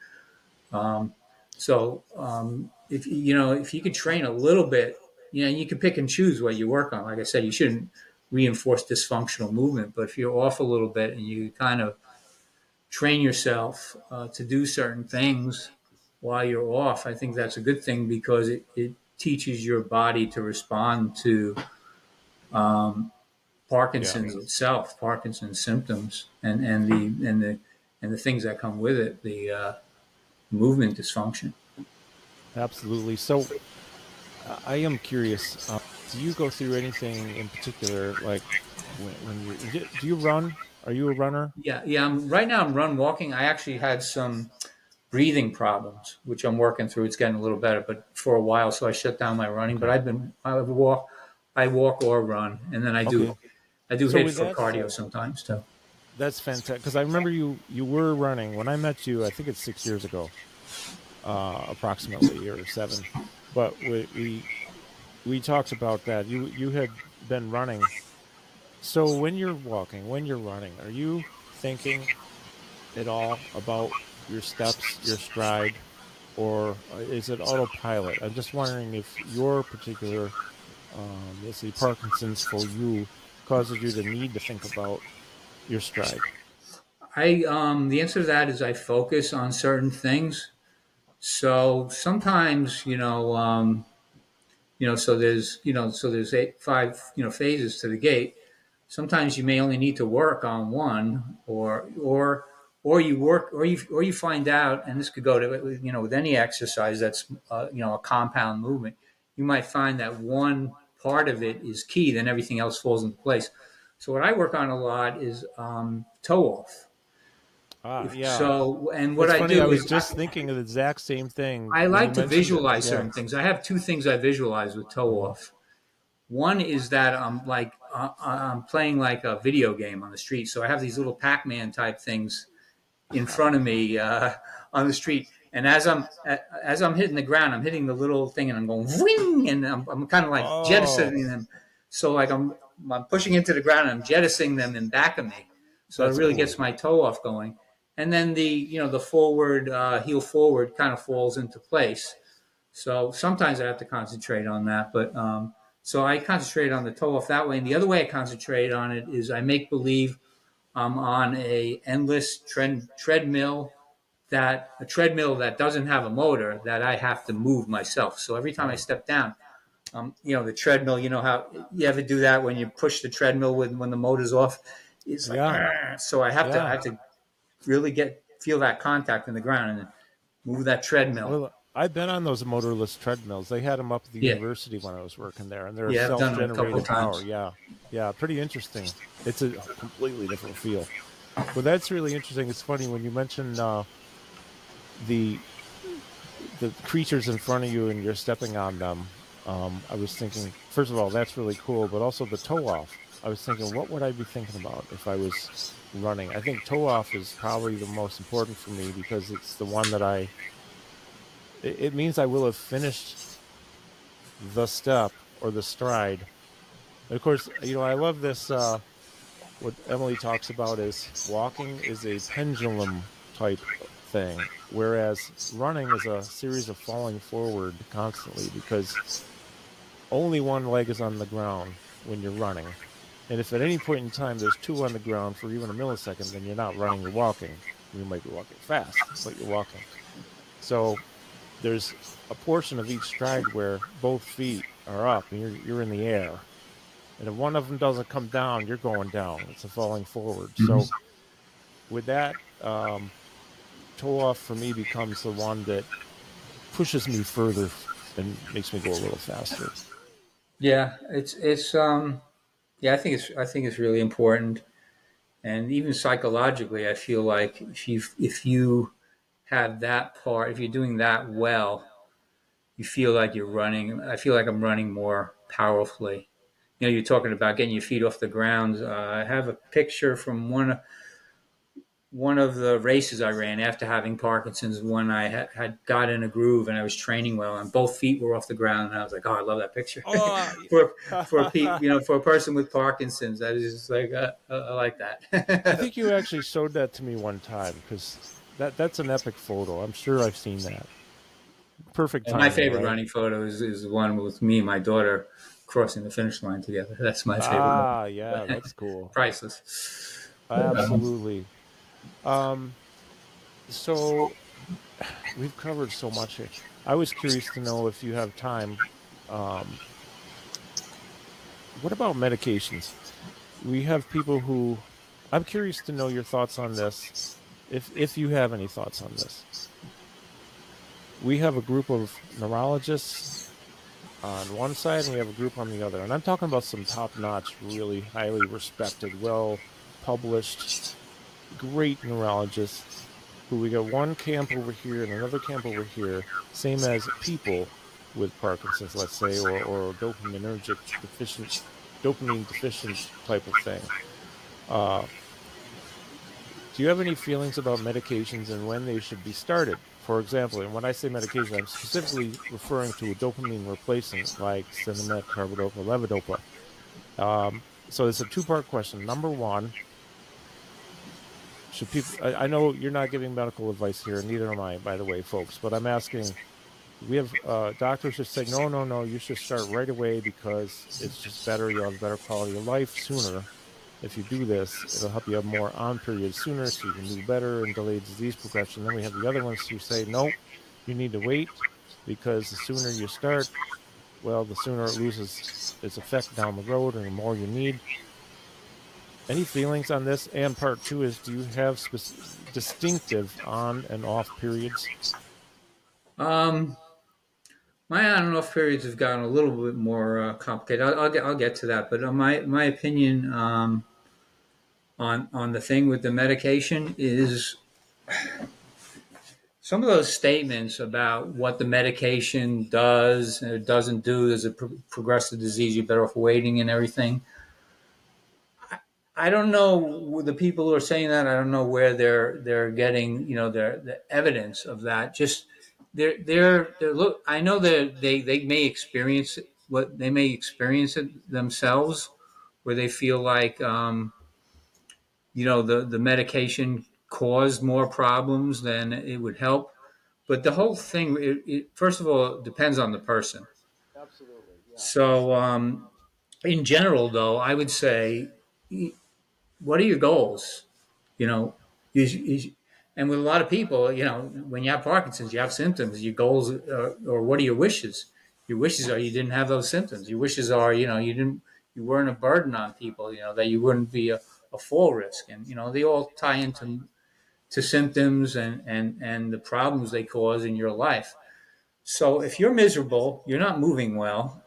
Um, so um, if you know if you could train a little bit, you know you can pick and choose what you work on. Like I said, you shouldn't reinforce dysfunctional movement, but if you're off a little bit and you kind of train yourself uh, to do certain things while you're off, I think that's a good thing because it, it teaches your body to respond to um, Parkinson's yeah. itself, Parkinson's symptoms, and, and the and the and the things that come with it, the uh, movement dysfunction. Absolutely. So, uh, I am curious. Uh, do you go through anything in particular, like when, when you do you run? Are you a runner? Yeah, yeah. I'm, right now, I'm run walking. I actually had some breathing problems, which I'm working through. It's getting a little better, but for a while, so I shut down my running. But I've been I walk, I walk or run, and then I do okay. I do so HIIT for cardio sometimes too. That's fantastic because I remember you you were running when I met you. I think it's six years ago, uh, approximately or seven. But we, we we talked about that. You you had been running. So when you're walking, when you're running, are you thinking at all about your steps, your stride, or is it autopilot? I'm just wondering if your particular, um, let's see, Parkinson's for you causes you to need to think about your stride. I um, the answer to that is I focus on certain things. So sometimes, you know, um, you know, so there's, you know, so there's eight, five, you know, phases to the gait. Sometimes you may only need to work on one, or or or you work, or you or you find out, and this could go to, you know, with any exercise that's, uh, you know, a compound movement. You might find that one part of it is key, then everything else falls into place. So what I work on a lot is um, toe off. Ah, If- yeah. So, and what It's I funny, do I was is just thinking of the exact same thing. I like to it. visualize Yeah. certain things. I have two things I visualize with toe off. One is that I'm like uh, I'm playing like a video game on the street, so I have these little Pac-Man type things in front of me uh, on the street, and as I'm as I'm hitting the ground, I'm hitting the little thing, and I'm going wing, and I'm, I'm kind of like Oh. jettisoning them. So like I'm I'm pushing into the ground, and I'm jettisoning them in back of me, so That's it really cool. gets my toe off going and then the you know the forward uh, heel forward kind of falls into place. So sometimes I have to concentrate on that, but um, so I concentrate on the toe off that way. And the other way I concentrate on it is I make believe I'm on a endless tread, treadmill that a treadmill that doesn't have a motor that I have to move myself. So every time I step down, um, you know the treadmill. You know how you ever do that when you push the treadmill when when the motor's off. It's like, Yeah. So I have to I have to really get feel that contact in the ground and move that treadmill. I've been on those motorless treadmills. They had them up at the Yeah. university when I was working there, and they're Yeah, I've done them a couple self-generated power. Yeah, yeah, pretty interesting. It's a completely different feel. Well, that's really interesting. It's funny when you mention uh, the the creatures in front of you and you're stepping on them. Um, I was thinking, first of all, that's really cool, but also the toe off. I was thinking, what would I be thinking about if I was running? I think toe off is probably the most important for me because it's the one that I. It, it means I will have finished the step or the stride. And of course, you know, I love this. Uh, what Emily talks about is walking is a pendulum type thing, whereas running is a series of falling forward constantly because only one leg is on the ground when you're running. And if at any point in time there's two on the ground for even a millisecond, then you're not running, you're walking. You might be walking fast, but you're walking. So there's a portion of each stride where both feet are up and you're, you're in the air. And if one of them doesn't come down, you're going down. It's a falling forward. So with that, um, toe off for me becomes the one that pushes me further and makes me go a little faster. Yeah, it's it's um yeah, I think it's I think it's really important. And even psychologically, I feel like if you if you have that part, if you're doing that well, you feel like you're running. I feel like I'm running more powerfully. You know, you're talking about getting your feet off the ground. Uh, I have a picture from one one of the races I ran after having Parkinson's when I had, had got in a groove and I was training well and both feet were off the ground and I was like, oh, I love that picture. Oh, for for a pe- you know for a person with Parkinson's, that is just like uh, I I like that. I think you actually showed that to me one time because that that's an epic photo. I'm sure I've seen that. Perfect. And my favorite right? running photo is, is the one with me and my daughter crossing the finish line together. That's my favorite. one. Ah, yeah, that's cool. Priceless. Absolutely. Um, so we've covered so much here. I was curious to know if you have time. Um, what about medications? We have people who. I'm curious to know your thoughts on this, if if you have any thoughts on this. We have a group of neurologists on one side, and we have a group on the other, and I'm talking about some top-notch, really highly respected, well published, great neurologists who we got one camp over here and another camp over here, same as people with Parkinson's, let's say, or, or dopaminergic deficient, dopamine deficient type of thing. Uh, do you have any feelings about medications and when they should be started? For example, and when I say medication, I'm specifically referring to a dopamine replacement like Sinemet, Carbidopa, Levodopa. Um, so it's a two-part question. Number one, should people? I, I know you're not giving medical advice here, neither am I, by the way, folks. But I'm asking. We have uh, doctors who say, no, no, no, you should start right away because it's just better. You'll have a better quality of life sooner. If you do this, it'll help you have more on periods sooner so you can do better and delay disease progression. Then we have the other ones who say, nope, you need to wait because the sooner you start, well, the sooner it loses its effect down the road and the more you need. Any feelings on this? And part two is do you have distinctive on and off periods? Um, my on and off periods have gotten a little bit more uh, complicated. I'll, I'll, get I'll get to that, but uh, my my opinion um, on on the thing with the medication is some of those statements about what the medication does and doesn't do. Does it pro- progress the disease? You're better off waiting and everything. I, I don't know the people who are saying that. I don't know where they're they're getting you know their the evidence of that. Just they're they're, they're look. I know that they they may experience it, what they may experience it themselves, where they feel like um, you know the the medication caused more problems than it would help. But the whole thing, it, it, first of all, depends on the person. Absolutely. Yeah. So, um, in general, though, I would say, what are your goals? You know, you, you, and with a lot of people, you know, when you have Parkinson's, you have symptoms. Your goals, are, or what are your wishes? Your wishes are you didn't have those symptoms. Your wishes are, you know, you didn't, you weren't a burden on people. You know, that you wouldn't be a, a fall risk, and you know, they all tie into to symptoms and, and, and the problems they cause in your life. So if you're miserable, you're not moving well,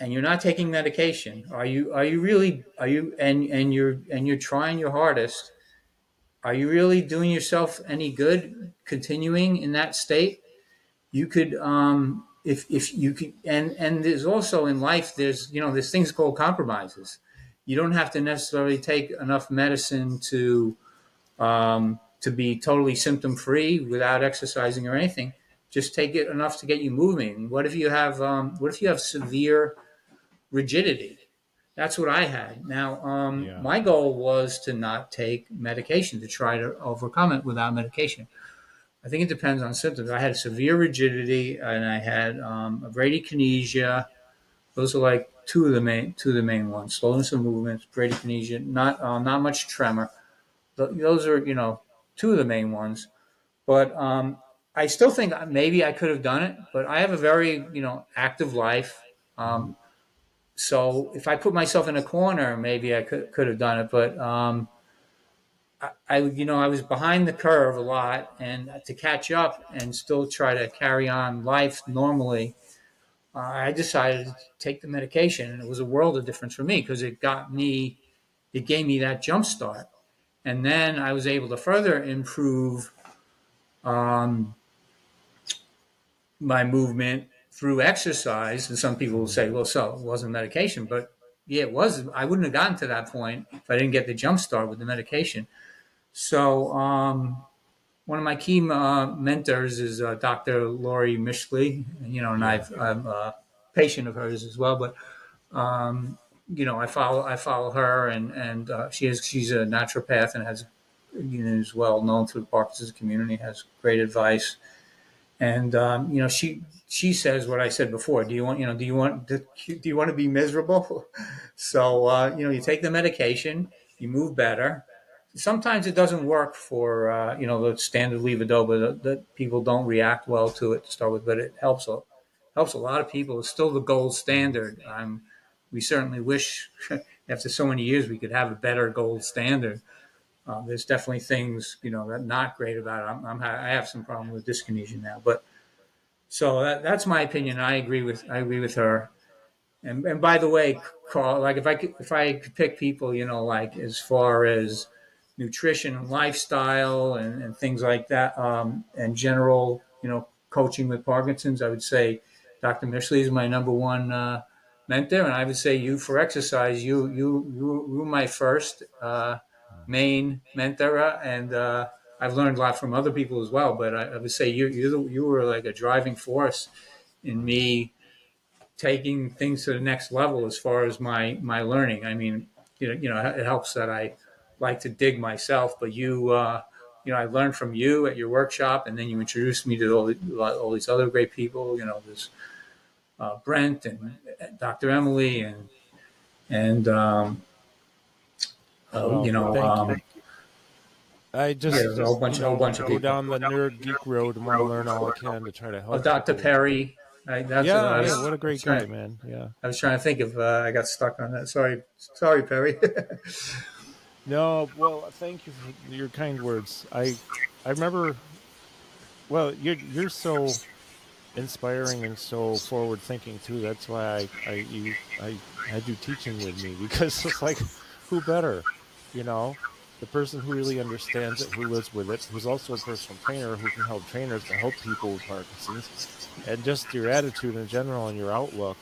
and you're not taking medication, are you are you really are you and, and you're and you're trying your hardest, are you really doing yourself any good continuing in that state? You could um if if you can and and there's also in life there's you know there's things called compromises. You don't have to necessarily take enough medicine to um, to be totally symptom free without exercising or anything. Just take it enough to get you moving. What if you have um, What if you have severe rigidity? That's what I had. Now, um, Yeah. my goal was to not take medication to try to overcome it without medication. I think it depends on symptoms. I had severe rigidity and I had um, a bradykinesia. Those are like two of the main two of the main ones: slowness of movement, bradykinesia, not uh, not much tremor. Those are you know two of the main ones. But um, I still think maybe I could have done it. But I have a very you know active life. Um, so if I put myself in a corner, maybe I could could have done it. But um, I, I, you know, I was behind the curve a lot, and to catch up and still try to carry on life normally, uh, I decided to take the medication, and it was a world of difference for me because it got me, it gave me that jump start, and then I was able to further improve um, my movement through exercise. And some people will say, "Well, so it wasn't medication," but yeah, it was. I wouldn't have gotten to that point if I didn't get the jump start with the medication. So, um, one of my key uh, mentors is uh, Dr. Laurie Mischley, you know, and I've, I'm a patient of hers as well. But um, you know, I follow I follow her, and and uh, she is she's a naturopath and has you know is well known through the Parkinson's community, has great advice, and um, you know she she says what I said before. Do you want you know do you want do you want to be miserable? so uh, you know you take the medication, you move better sometimes it doesn't work for uh, you know the standard levodopa that, that people don't react well to it to start with, but it helps a helps a lot of people. It's still the gold standard. We certainly wish after so many years we could have a better gold standard. Uh, there's definitely things you know that not great about it. I'm, I'm, I have some problem with dyskinesia now, but so that, that's my opinion. I agree with I agree with her. And, and by the way, Carl, like if I could, if I could pick people, you know, like as far as nutrition and lifestyle and, and things like that, um, and general, you know, coaching with Parkinson's, I would say Dr. Mischley is my number one uh, mentor, and I would say you for exercise, you you you, you were my first uh, main mentor, and uh, I've learned a lot from other people as well. But I, I would say you you you were like a driving force in me taking things to the next level as far as my my learning. I mean, you know, you know, it helps that I like to dig myself, but you, uh, you know, I learned from you at your workshop, and then you introduced me to all, the, all these other great people. You know, there's uh, Brent and Dr. Emily and and um, uh, you know, um, I just Yeah, there's a whole bunch- you a whole bunch of go people. down the nerd geek road and want to learn all I can to try to help. oh, Dr. people. Perry. I, that's Yeah, what I was, yeah, what a great trying- guy, man. Yeah. I was trying to think of. uh, I got stuck on that. Sorry, sorry, Perry. No, well, thank you for your kind words. I I remember. Well, you're you're so inspiring and so forward thinking too. That's why I I you I had you teaching with me because it's like, who better, you know, the person who really understands it, who lives with it, who's also a personal trainer who can help trainers to help people with Parkinson's, and just your attitude in general and your outlook.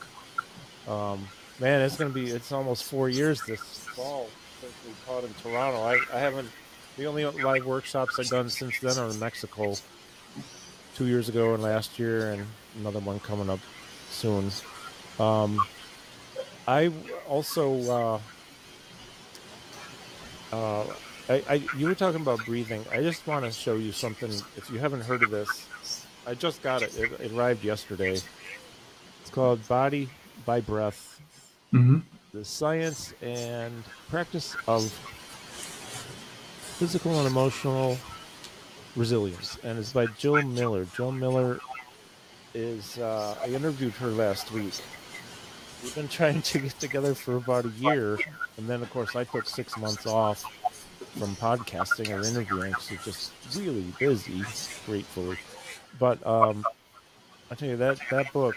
Um, man, it's gonna be it's almost four years this fall since we taught in Toronto. I, I haven't the only live workshops I've done since then are in Mexico two years ago and last year and another one coming up soon. Um, I also uh, uh, I, I you were talking about breathing. I just want to show you something. If you haven't heard of this, I just got it. It, it arrived yesterday. It's called Body by Breath hmm the science and practice of physical and emotional resilience, and it's by Jill Miller. Jill Miller is uh, I interviewed her last week. We've been trying to get together for about a year, and then of course I took six months off from podcasting or interviewing because it's just really busy, gratefully. But um, I tell you that that book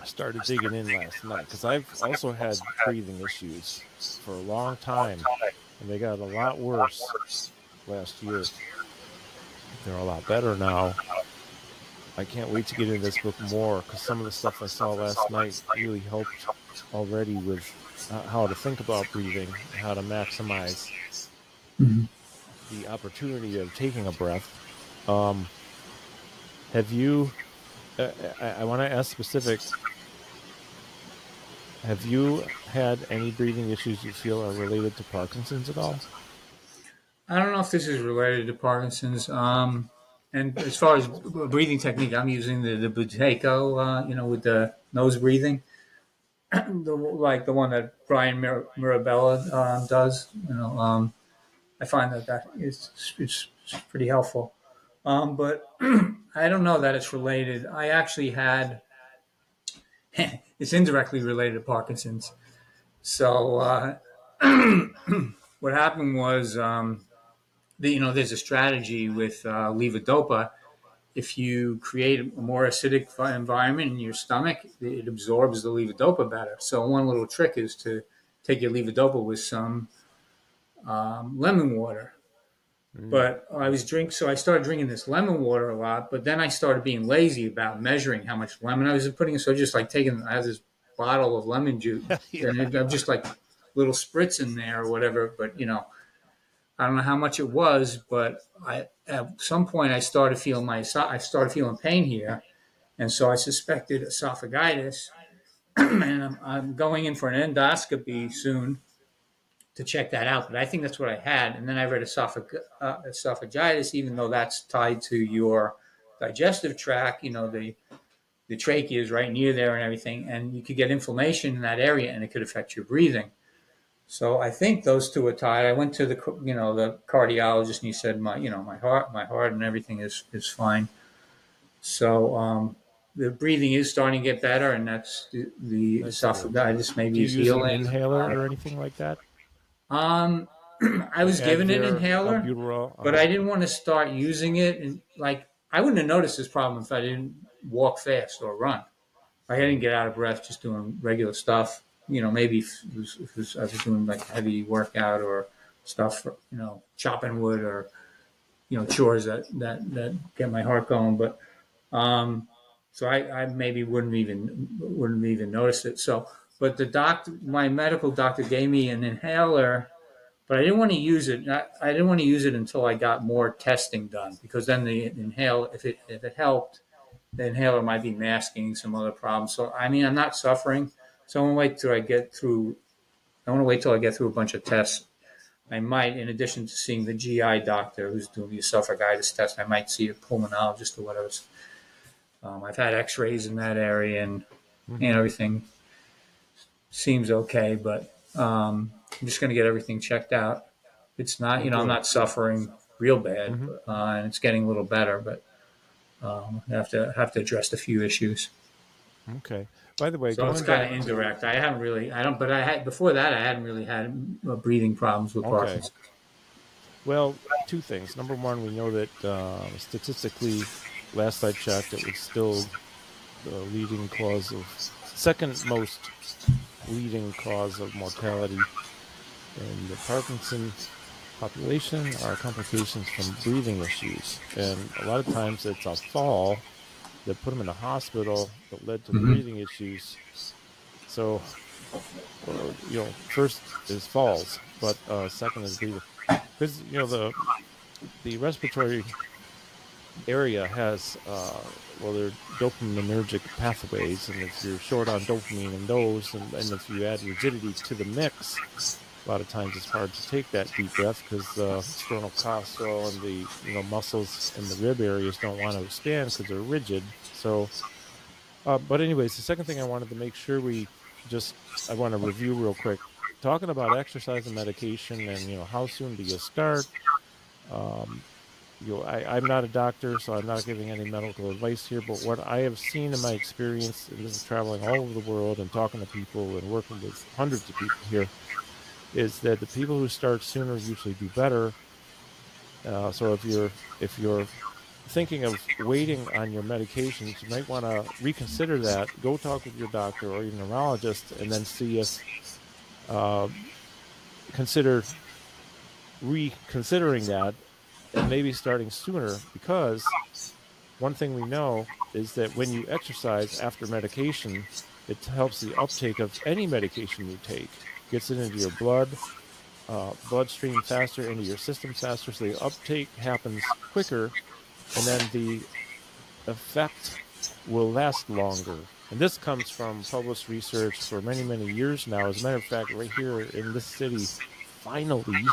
I started digging in last night because I've also had breathing issues for a long time, and they got a lot worse last year. They're a lot better now. I can't wait to get into this book more because some of the stuff I saw last night really helped already with uh, how to think about breathing, how to maximize Mhm. the opportunity of taking a breath. Um, have you? Uh, I, I want to ask specific. Have you had any breathing issues you feel are related to Parkinson's at all? I don't know if this is related to Parkinson's. Um, and as far as breathing technique, I'm using the the Buteyko, uh, you know, with the nose breathing, the, like the one that Brian Mir- Mirabella uh, does. You know, um, I find that that is it's, it's pretty helpful. Um, but I don't know that it's related. I actually had it's indirectly related to Parkinson's. So uh, what happened was. Um, you know, there's a strategy with uh, levodopa. If you create a more acidic environment in your stomach, it absorbs the levodopa better. So one little trick is to take your levodopa with some um, lemon water. But I was drink, so I started drinking this lemon water a lot. But then I started being lazy about measuring how much lemon I was putting. So just like taking, I have this bottle of lemon juice, and I'm just like little spritz in there or whatever. But you know, I don't know how much it was, but I at some point I started feeling my I started feeling pain here, and so I suspected esophagitis, and I'm, I'm going in for an endoscopy soon to check that out. But I think that's what I had, and then I read esophag, uh, esophagitis, even though that's tied to your digestive tract. You know the the trachea is right near there and everything, and you could get inflammation in that area, and it could affect your breathing. So I think those two are tied. I went to the you know the cardiologist and he said my you know my heart my heart and everything is is fine. So um, the breathing is starting to get better, and that's the, the esophagitis maybe Do you is use an inhaler or anything like that? Um, I was given an inhaler, albuterol, but I didn't want to start using it. And like I wouldn't have noticed this problem if I didn't walk fast or run. If I didn't get out of breath just doing regular stuff. You know, maybe I was doing like heavy workout or stuff, for, you know, chopping wood or you know chores that that that get my heart going. But um, so I, I maybe wouldn't even wouldn't even notice it. So, but the doctor, my medical doctor, gave me an inhaler, but I didn't want to use it. I, I didn't want to use it until I got more testing done because then the inhale, if it if it helped, the inhaler might be masking some other problems. So I mean, I'm not suffering. So I want to wait till I get through. I want to wait till I get through a bunch of tests. I might, in addition to seeing the GI doctor who's doing the esophagitis test, I might see a pulmonologist or whatever. Um, I've had X-rays in that area, and and everything seems okay. But Um, I'm just going to get everything checked out. It's not, you know, I'm not suffering real bad, Mhm. uh, and it's getting a little better, but um, I have to have to address a few issues. Okay. By the way, So it's kind of indirect. I haven't really, I don't, but I had before that. I hadn't really had uh, breathing problems with Okay. Parkinson's. Well, two things. Number one, we know that uh, statistically, last I checked, it was still the leading cause of, second most leading cause of mortality in the Parkinson population are complications from breathing issues. And a lot of times it's a fall that put him in a hospital that led to the Mhm. breathing issues. So, you know, first is falls, but uh, second is breathing because you know the the respiratory area has uh, well they're dopaminergic pathways and if you're short on dopamine in those and, and if you add rigidity to the mix a lot of times it's hard to take that deep breath because the sternocostal and the you know muscles in the rib areas don't want to expand because they're rigid. So uh, but anyways the second thing i wanted to make sure we just i want to review real quick. Talking about exercise and medication and you know how soon do you start? Um, you know I, i'm not a doctor so i'm not giving any medical advice here but what i have seen in my experience and this is traveling all over the world and talking to people and working with hundreds of people here is that the people who start sooner usually do better. Uh, so if you're if you're thinking of waiting on your medications you might want to reconsider that. Go talk with your doctor or your neurologist and then see if uh, consider reconsidering that and maybe starting sooner. Because one thing we know is that when you exercise after medication, it helps the uptake of any medication you take, gets it into your blood, uh, bloodstream faster, into your system faster, so the uptake happens quicker, and then the effect will last longer. And this comes from published research for many, many years now. As a matter of fact, right here in this city, finally,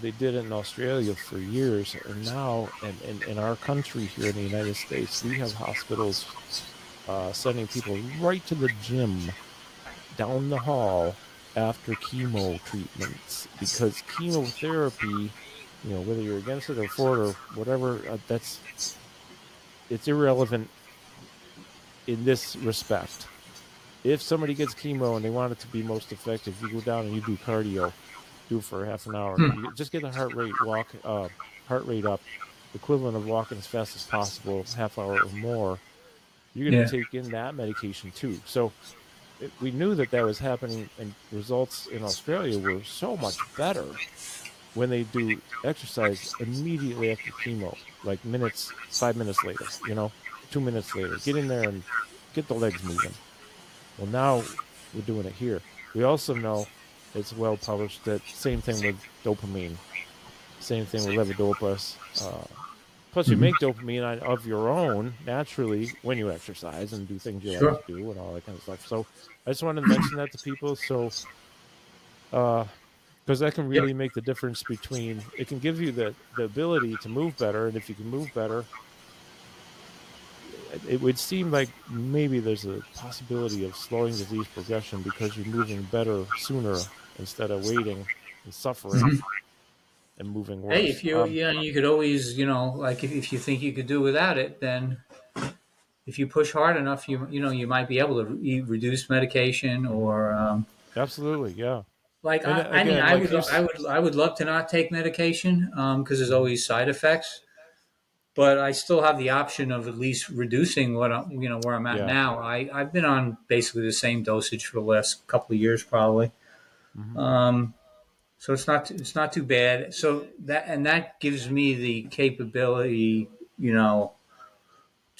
they did it in Australia for years. And now, in, in, in our country here in the United States, we have hospitals uh, sending people right to the gym down the hall after chemo treatments because chemotherapy, you know, whether you're against it or for it or whatever, uh, that's it's irrelevant in this respect. If somebody gets chemo and they want it to be most effective, you go down and you do cardio, do for half an hour. Hmm. Just get the heart rate walk, uh, heart rate up, equivalent of walking as fast as possible, half hour or more. You're going Yeah. to take in that medication too. So we knew that that was happening, and results in Australia were so much better when they do exercise immediately after chemo, like minutes, five minutes later, you know, two minutes later. Get in there and get the legs moving. Well, now we're doing it here. We also know it's well published that same thing with dopamine, same thing with levodopa. Uh, plus, you Mhm. make dopamine on- of your own naturally when you exercise and do things you Sure. like to do and all that kind of stuff. So I just wanted to mention that to people. So, because that can really make the difference between it can give you the, the ability to move better, and if you can move better, it- would seem like maybe there's a possibility of slowing disease progression because you're moving better sooner instead of waiting and suffering Mhm. And moving worse. Hey, if you Um, you know you could always you know like if, if you think you could do without it, then if you push hard enough, you you know you might be able to re- reduce medication or um, absolutely, yeah. like And, I, uh, I mean again, I would I would I would love to not take medication because there's always side effects, but I still have the option of at least reducing what I'm you know where I'm at Yeah. now. I I've been on basically the same dosage for the last couple of years probably. Mhm. Um, so it's not it's not too bad. So that and that gives me the capability, you know,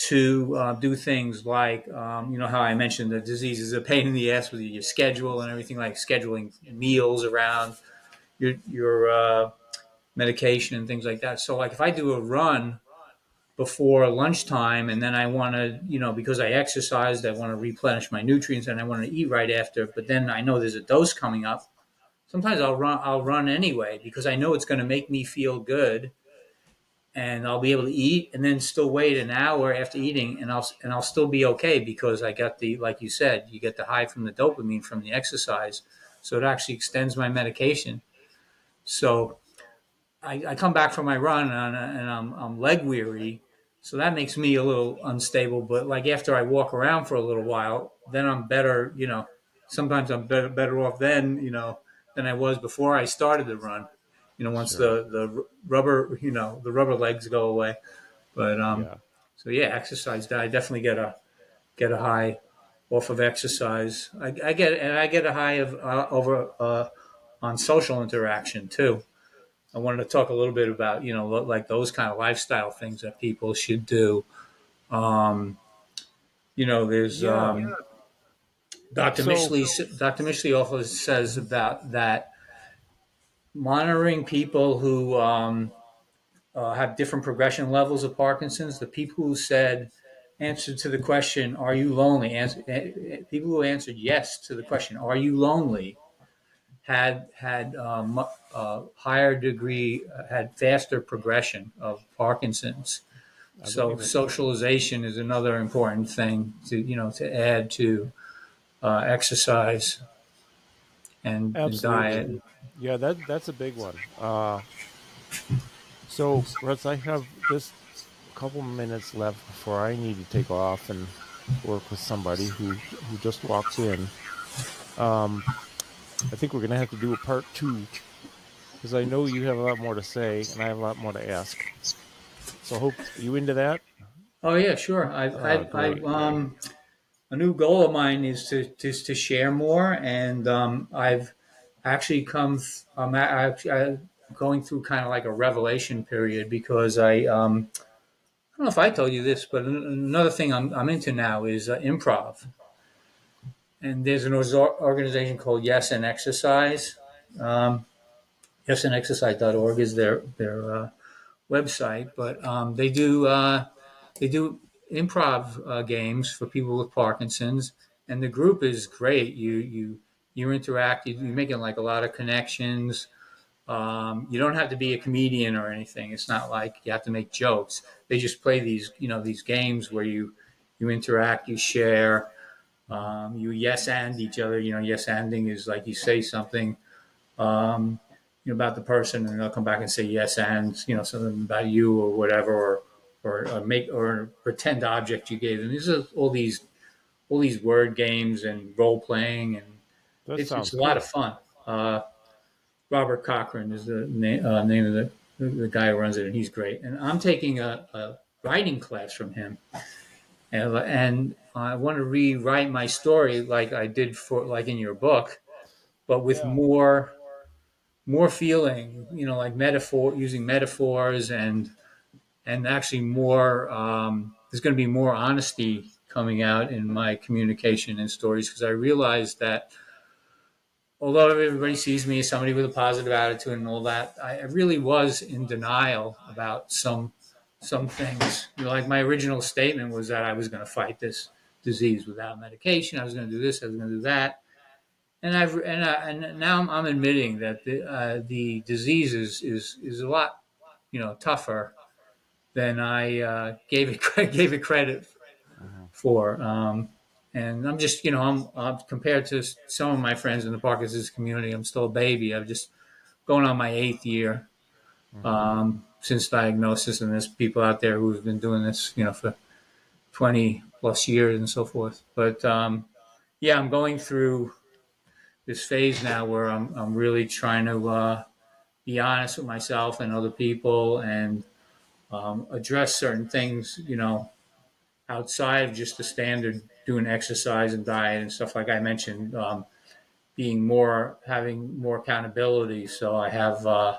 to uh, do things like um, you know how I mentioned the disease is a pain in the ass with your schedule and everything like scheduling meals around your your uh, medication and things like that. So like if I do a run before lunchtime and then I want to, you know, because I exercised, I want to replenish my nutrients and I want to eat right after, but then I know there's a dose coming up. Sometimes I'll run I'll run anyway because I know it's going to make me feel good and I'll be able to eat and then still wait an hour after eating and I'll and I'll still be okay because I got the like you said, you get the high from the dopamine from the exercise. so it actually extends my medication. So I, I come back from my run and, and I'm, I'm leg weary, so that makes me a little unstable. But like after I walk around for a little while, then I'm better. You know, sometimes I'm better better off then. You know, than I was before I started the run. You know, once Sure. the the rubber, you know, the rubber legs go away. But um, Yeah. so yeah, exercise. I definitely get a get a high off of exercise. I, I get and I get a high of uh, over uh, on social interaction too. I wanted to talk a little bit about you know like those kind of lifestyle things that people should do. Um, you know, there's Yeah. um, Dr. So- Mischley. Dr. Mischley also says about that monitoring people who um, uh, have different progression levels of Parkinson's. The people who said answered to the question, "Are you lonely?" Answer, eh, people who answered yes to the question, "Are you lonely?" had had um, uh, higher degree, uh, had faster progression of Parkinson's. So socialization is another important thing to you know to add to uh, exercise and, and diet. Yeah, that that's a big one. Uh, so, Russ, I have just a couple minutes left before I need to take off and work with somebody who who just walked in. Um, I think we're gonna have to do a part two because I know you have a lot more to say and I have a lot more to ask. So, hope you into that. Oh yeah, sure. I, I, I, great. um, a new goal of mine is to to share more, and um, I've actually come. I'm I'm going through kind of like a revelation period because I. Um, I don't know if I told you this, but another thing I'm, I'm into now is uh, improv. And there's an organization called Yes and Exercise. Um, YesandExercise.org is their their uh, website, but um, they do uh, they do improv uh, games for people with Parkinson's, and the group is great. You you you interact. You, you're making like a lot of connections. Um, you don't have to be a comedian or anything. It's not like you have to make jokes. They just play these you know these games where you you interact, you share, um, you yes and each other. You know, yes anding is like you say something. Um, you know, about the person, and they'll come back and say yes and you know something about you or whatever, or or, or make or pretend object you gave them. These are all these all these word games and role playing, and That it's, it's a lot of fun. Uh, Robert Cochran is the na- uh, name of the, the the guy who runs it, and he's great. And I'm taking a, a writing class from him, and, and I want to rewrite my story like I did for like in your book, but with Yeah. more more feeling, you know, like metaphor, using metaphors and and actually more. Um, there's going to be more honesty coming out in my communication and stories because I realized that although everybody sees me as somebody with a positive attitude and all that, I really was in denial about some some things. You know, like my original statement was that I was going to fight this disease without medication. I was going to do this. I was going to do that. And I've and, I, and now I'm, I'm admitting that the uh, the disease is, is is a lot you know tougher than I uh, gave it gave it credit for. Um, and I'm just you know I'm, I'm compared to some of my friends in the Parkinson's community. I'm still a baby. I'm just going on my eighth year um, since diagnosis, and there's people out there who've been doing this you know for 20 plus years and so forth. But um, yeah, I'm going through this phase now where I'm, I'm really trying to uh, be honest with myself and other people and um, address certain things, you know, outside of just the standard doing exercise and diet and stuff like I mentioned, um, being more, having more accountability. So I have, uh,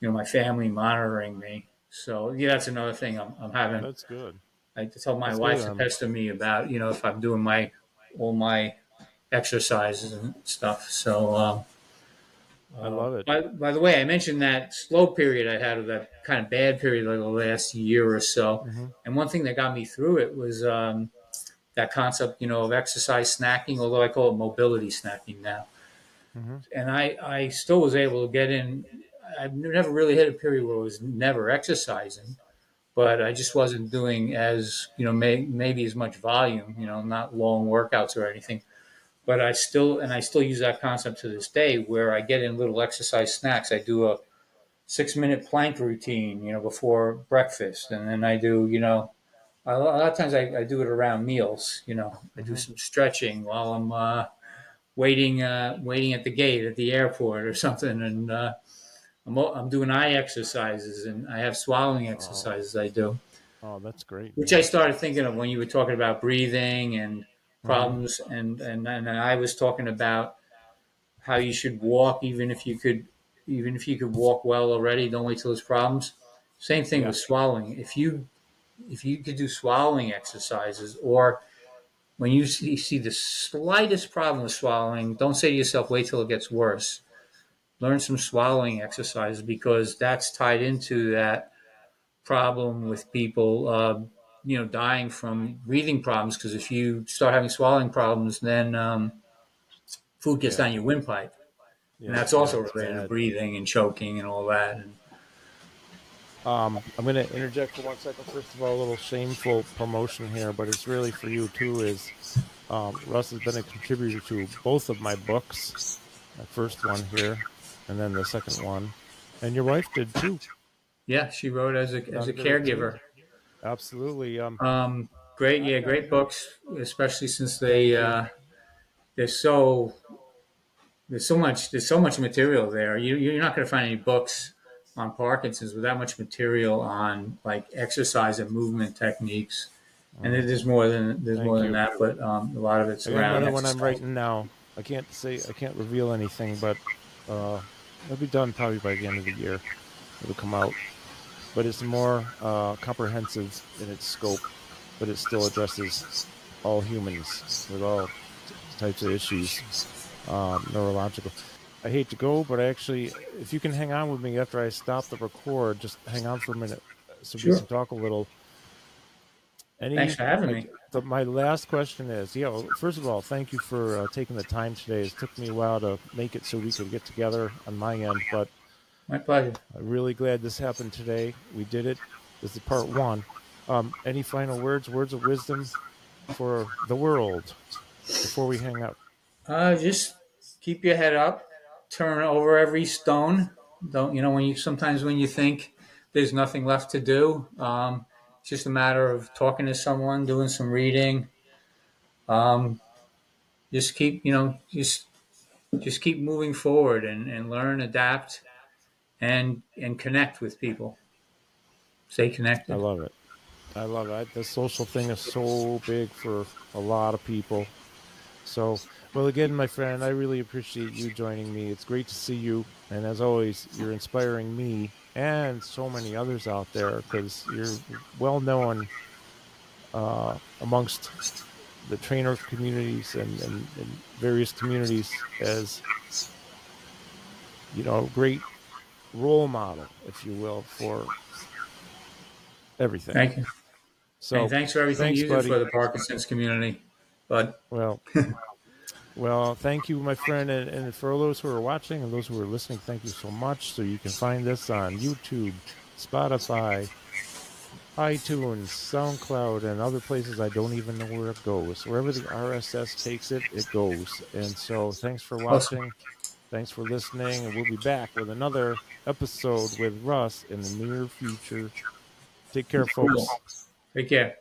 you know, my family monitoring me. So yeah, that's another thing I'm, I'm having. That's good. I tell my That's wife good, to um, pester me about, you know, if I'm doing my all my exercises and stuff. So um, I love it. by, by the way, I mentioned that slow period I had, or that kind of bad period like the last year or so. Mhm. And one thing that got me through it was um, that concept, you know, of exercise snacking, although I call it mobility snacking now. Mhm. And I, I still was able to get in. I've never really hit a period where I was never exercising, but I just wasn't doing as, you know, may, maybe as much volume, you know, not long workouts or anything. But I still and I still use that concept to this day, where I get in little exercise snacks. I do a six minute plank routine, you know, before breakfast, and then I do, you know, a lot of times I, I do it around meals. You know, I do some stretching while I'm uh, waiting uh, waiting at the gate at the airport or something, and uh, I'm, I'm doing eye exercises and I have swallowing exercises I do, Oh, that's great. which I started thinking of when you were talking about breathing and problems, and, and and I was talking about how you should walk even if you could even if you could walk well already. Don't wait till there's problems. Same thing Yeah. with swallowing. If you if you could do swallowing exercises or when you see, see the slightest problem with swallowing, don't say to yourself, wait till it gets worse. Learn some swallowing exercises because that's tied into that problem with people, uh, you know, dying from breathing problems. Because if you start having swallowing problems, then um, food gets Yeah. down your windpipe. Yeah, And that's also that's related to breathing and choking and all that. And Um, I'm going to interject for one second. First of all, a little shameful promotion here, but it's really for you too. Is um, Russ has been a contributor to both of my books. My first one here, and then the second one, and your wife did too. yeah, she wrote as a, as a caregiver. Absolutely. Um, Um, great, yeah, great books, especially since they uh, they're so there's so much there's so much material there. You you're not going to find any books on Parkinson's with that much material on like exercise and movement techniques. And there's more than there's Thank more than you. that, but um, a lot of it's I around. another one I'm writing now. I can't say I can't reveal anything, but uh, it'll be done probably by the end of the year. It'll come out, but it's more uh, comprehensive in its scope, but it still addresses all humans with all types of issues, um, neurological. I hate to go, but actually, if you can hang on with me after I stop the record, just hang on for a minute so Sure. we can talk a little. Any, Thanks for having like, me. the, my last question is, yeah. Well, first of all, thank you for uh, taking the time today. It took me a while to make it so we could get together on my end, but My pleasure. I'm really glad this happened today. We did it. This is part one. Um, any final words, words of wisdom for the world before we hang up? Uh, just keep your head up, turn over every stone. Don't you know when you sometimes when you think there's nothing left to do, um, it's just a matter of talking to someone, doing some reading. Um, just keep you know just just keep moving forward and, and learn, adapt, and and connect with people. Stay connected. I love it. I love it. The social thing is so big for a lot of people. So, well, again, my friend, I really appreciate you joining me. It's great to see you. And as always, you're inspiring me and so many others out there because you're well known uh, amongst the trainer communities and, and, and various communities as, you know, great role model, if you will, for everything. Thank you. So, and thanks for everything thanks, you do buddy. for the Parkinson's community. But Well, well, thank you, my friend, and, and for those who are watching and those who are listening, thank you so much. So you can find this on YouTube, Spotify, iTunes, SoundCloud, and other places I don't even know where it goes. Wherever the RSS takes it, it goes. And so, thanks for Awesome. Thanks for listening, and we'll be back with another episode with Russ in the near future. Take care, folks. take care.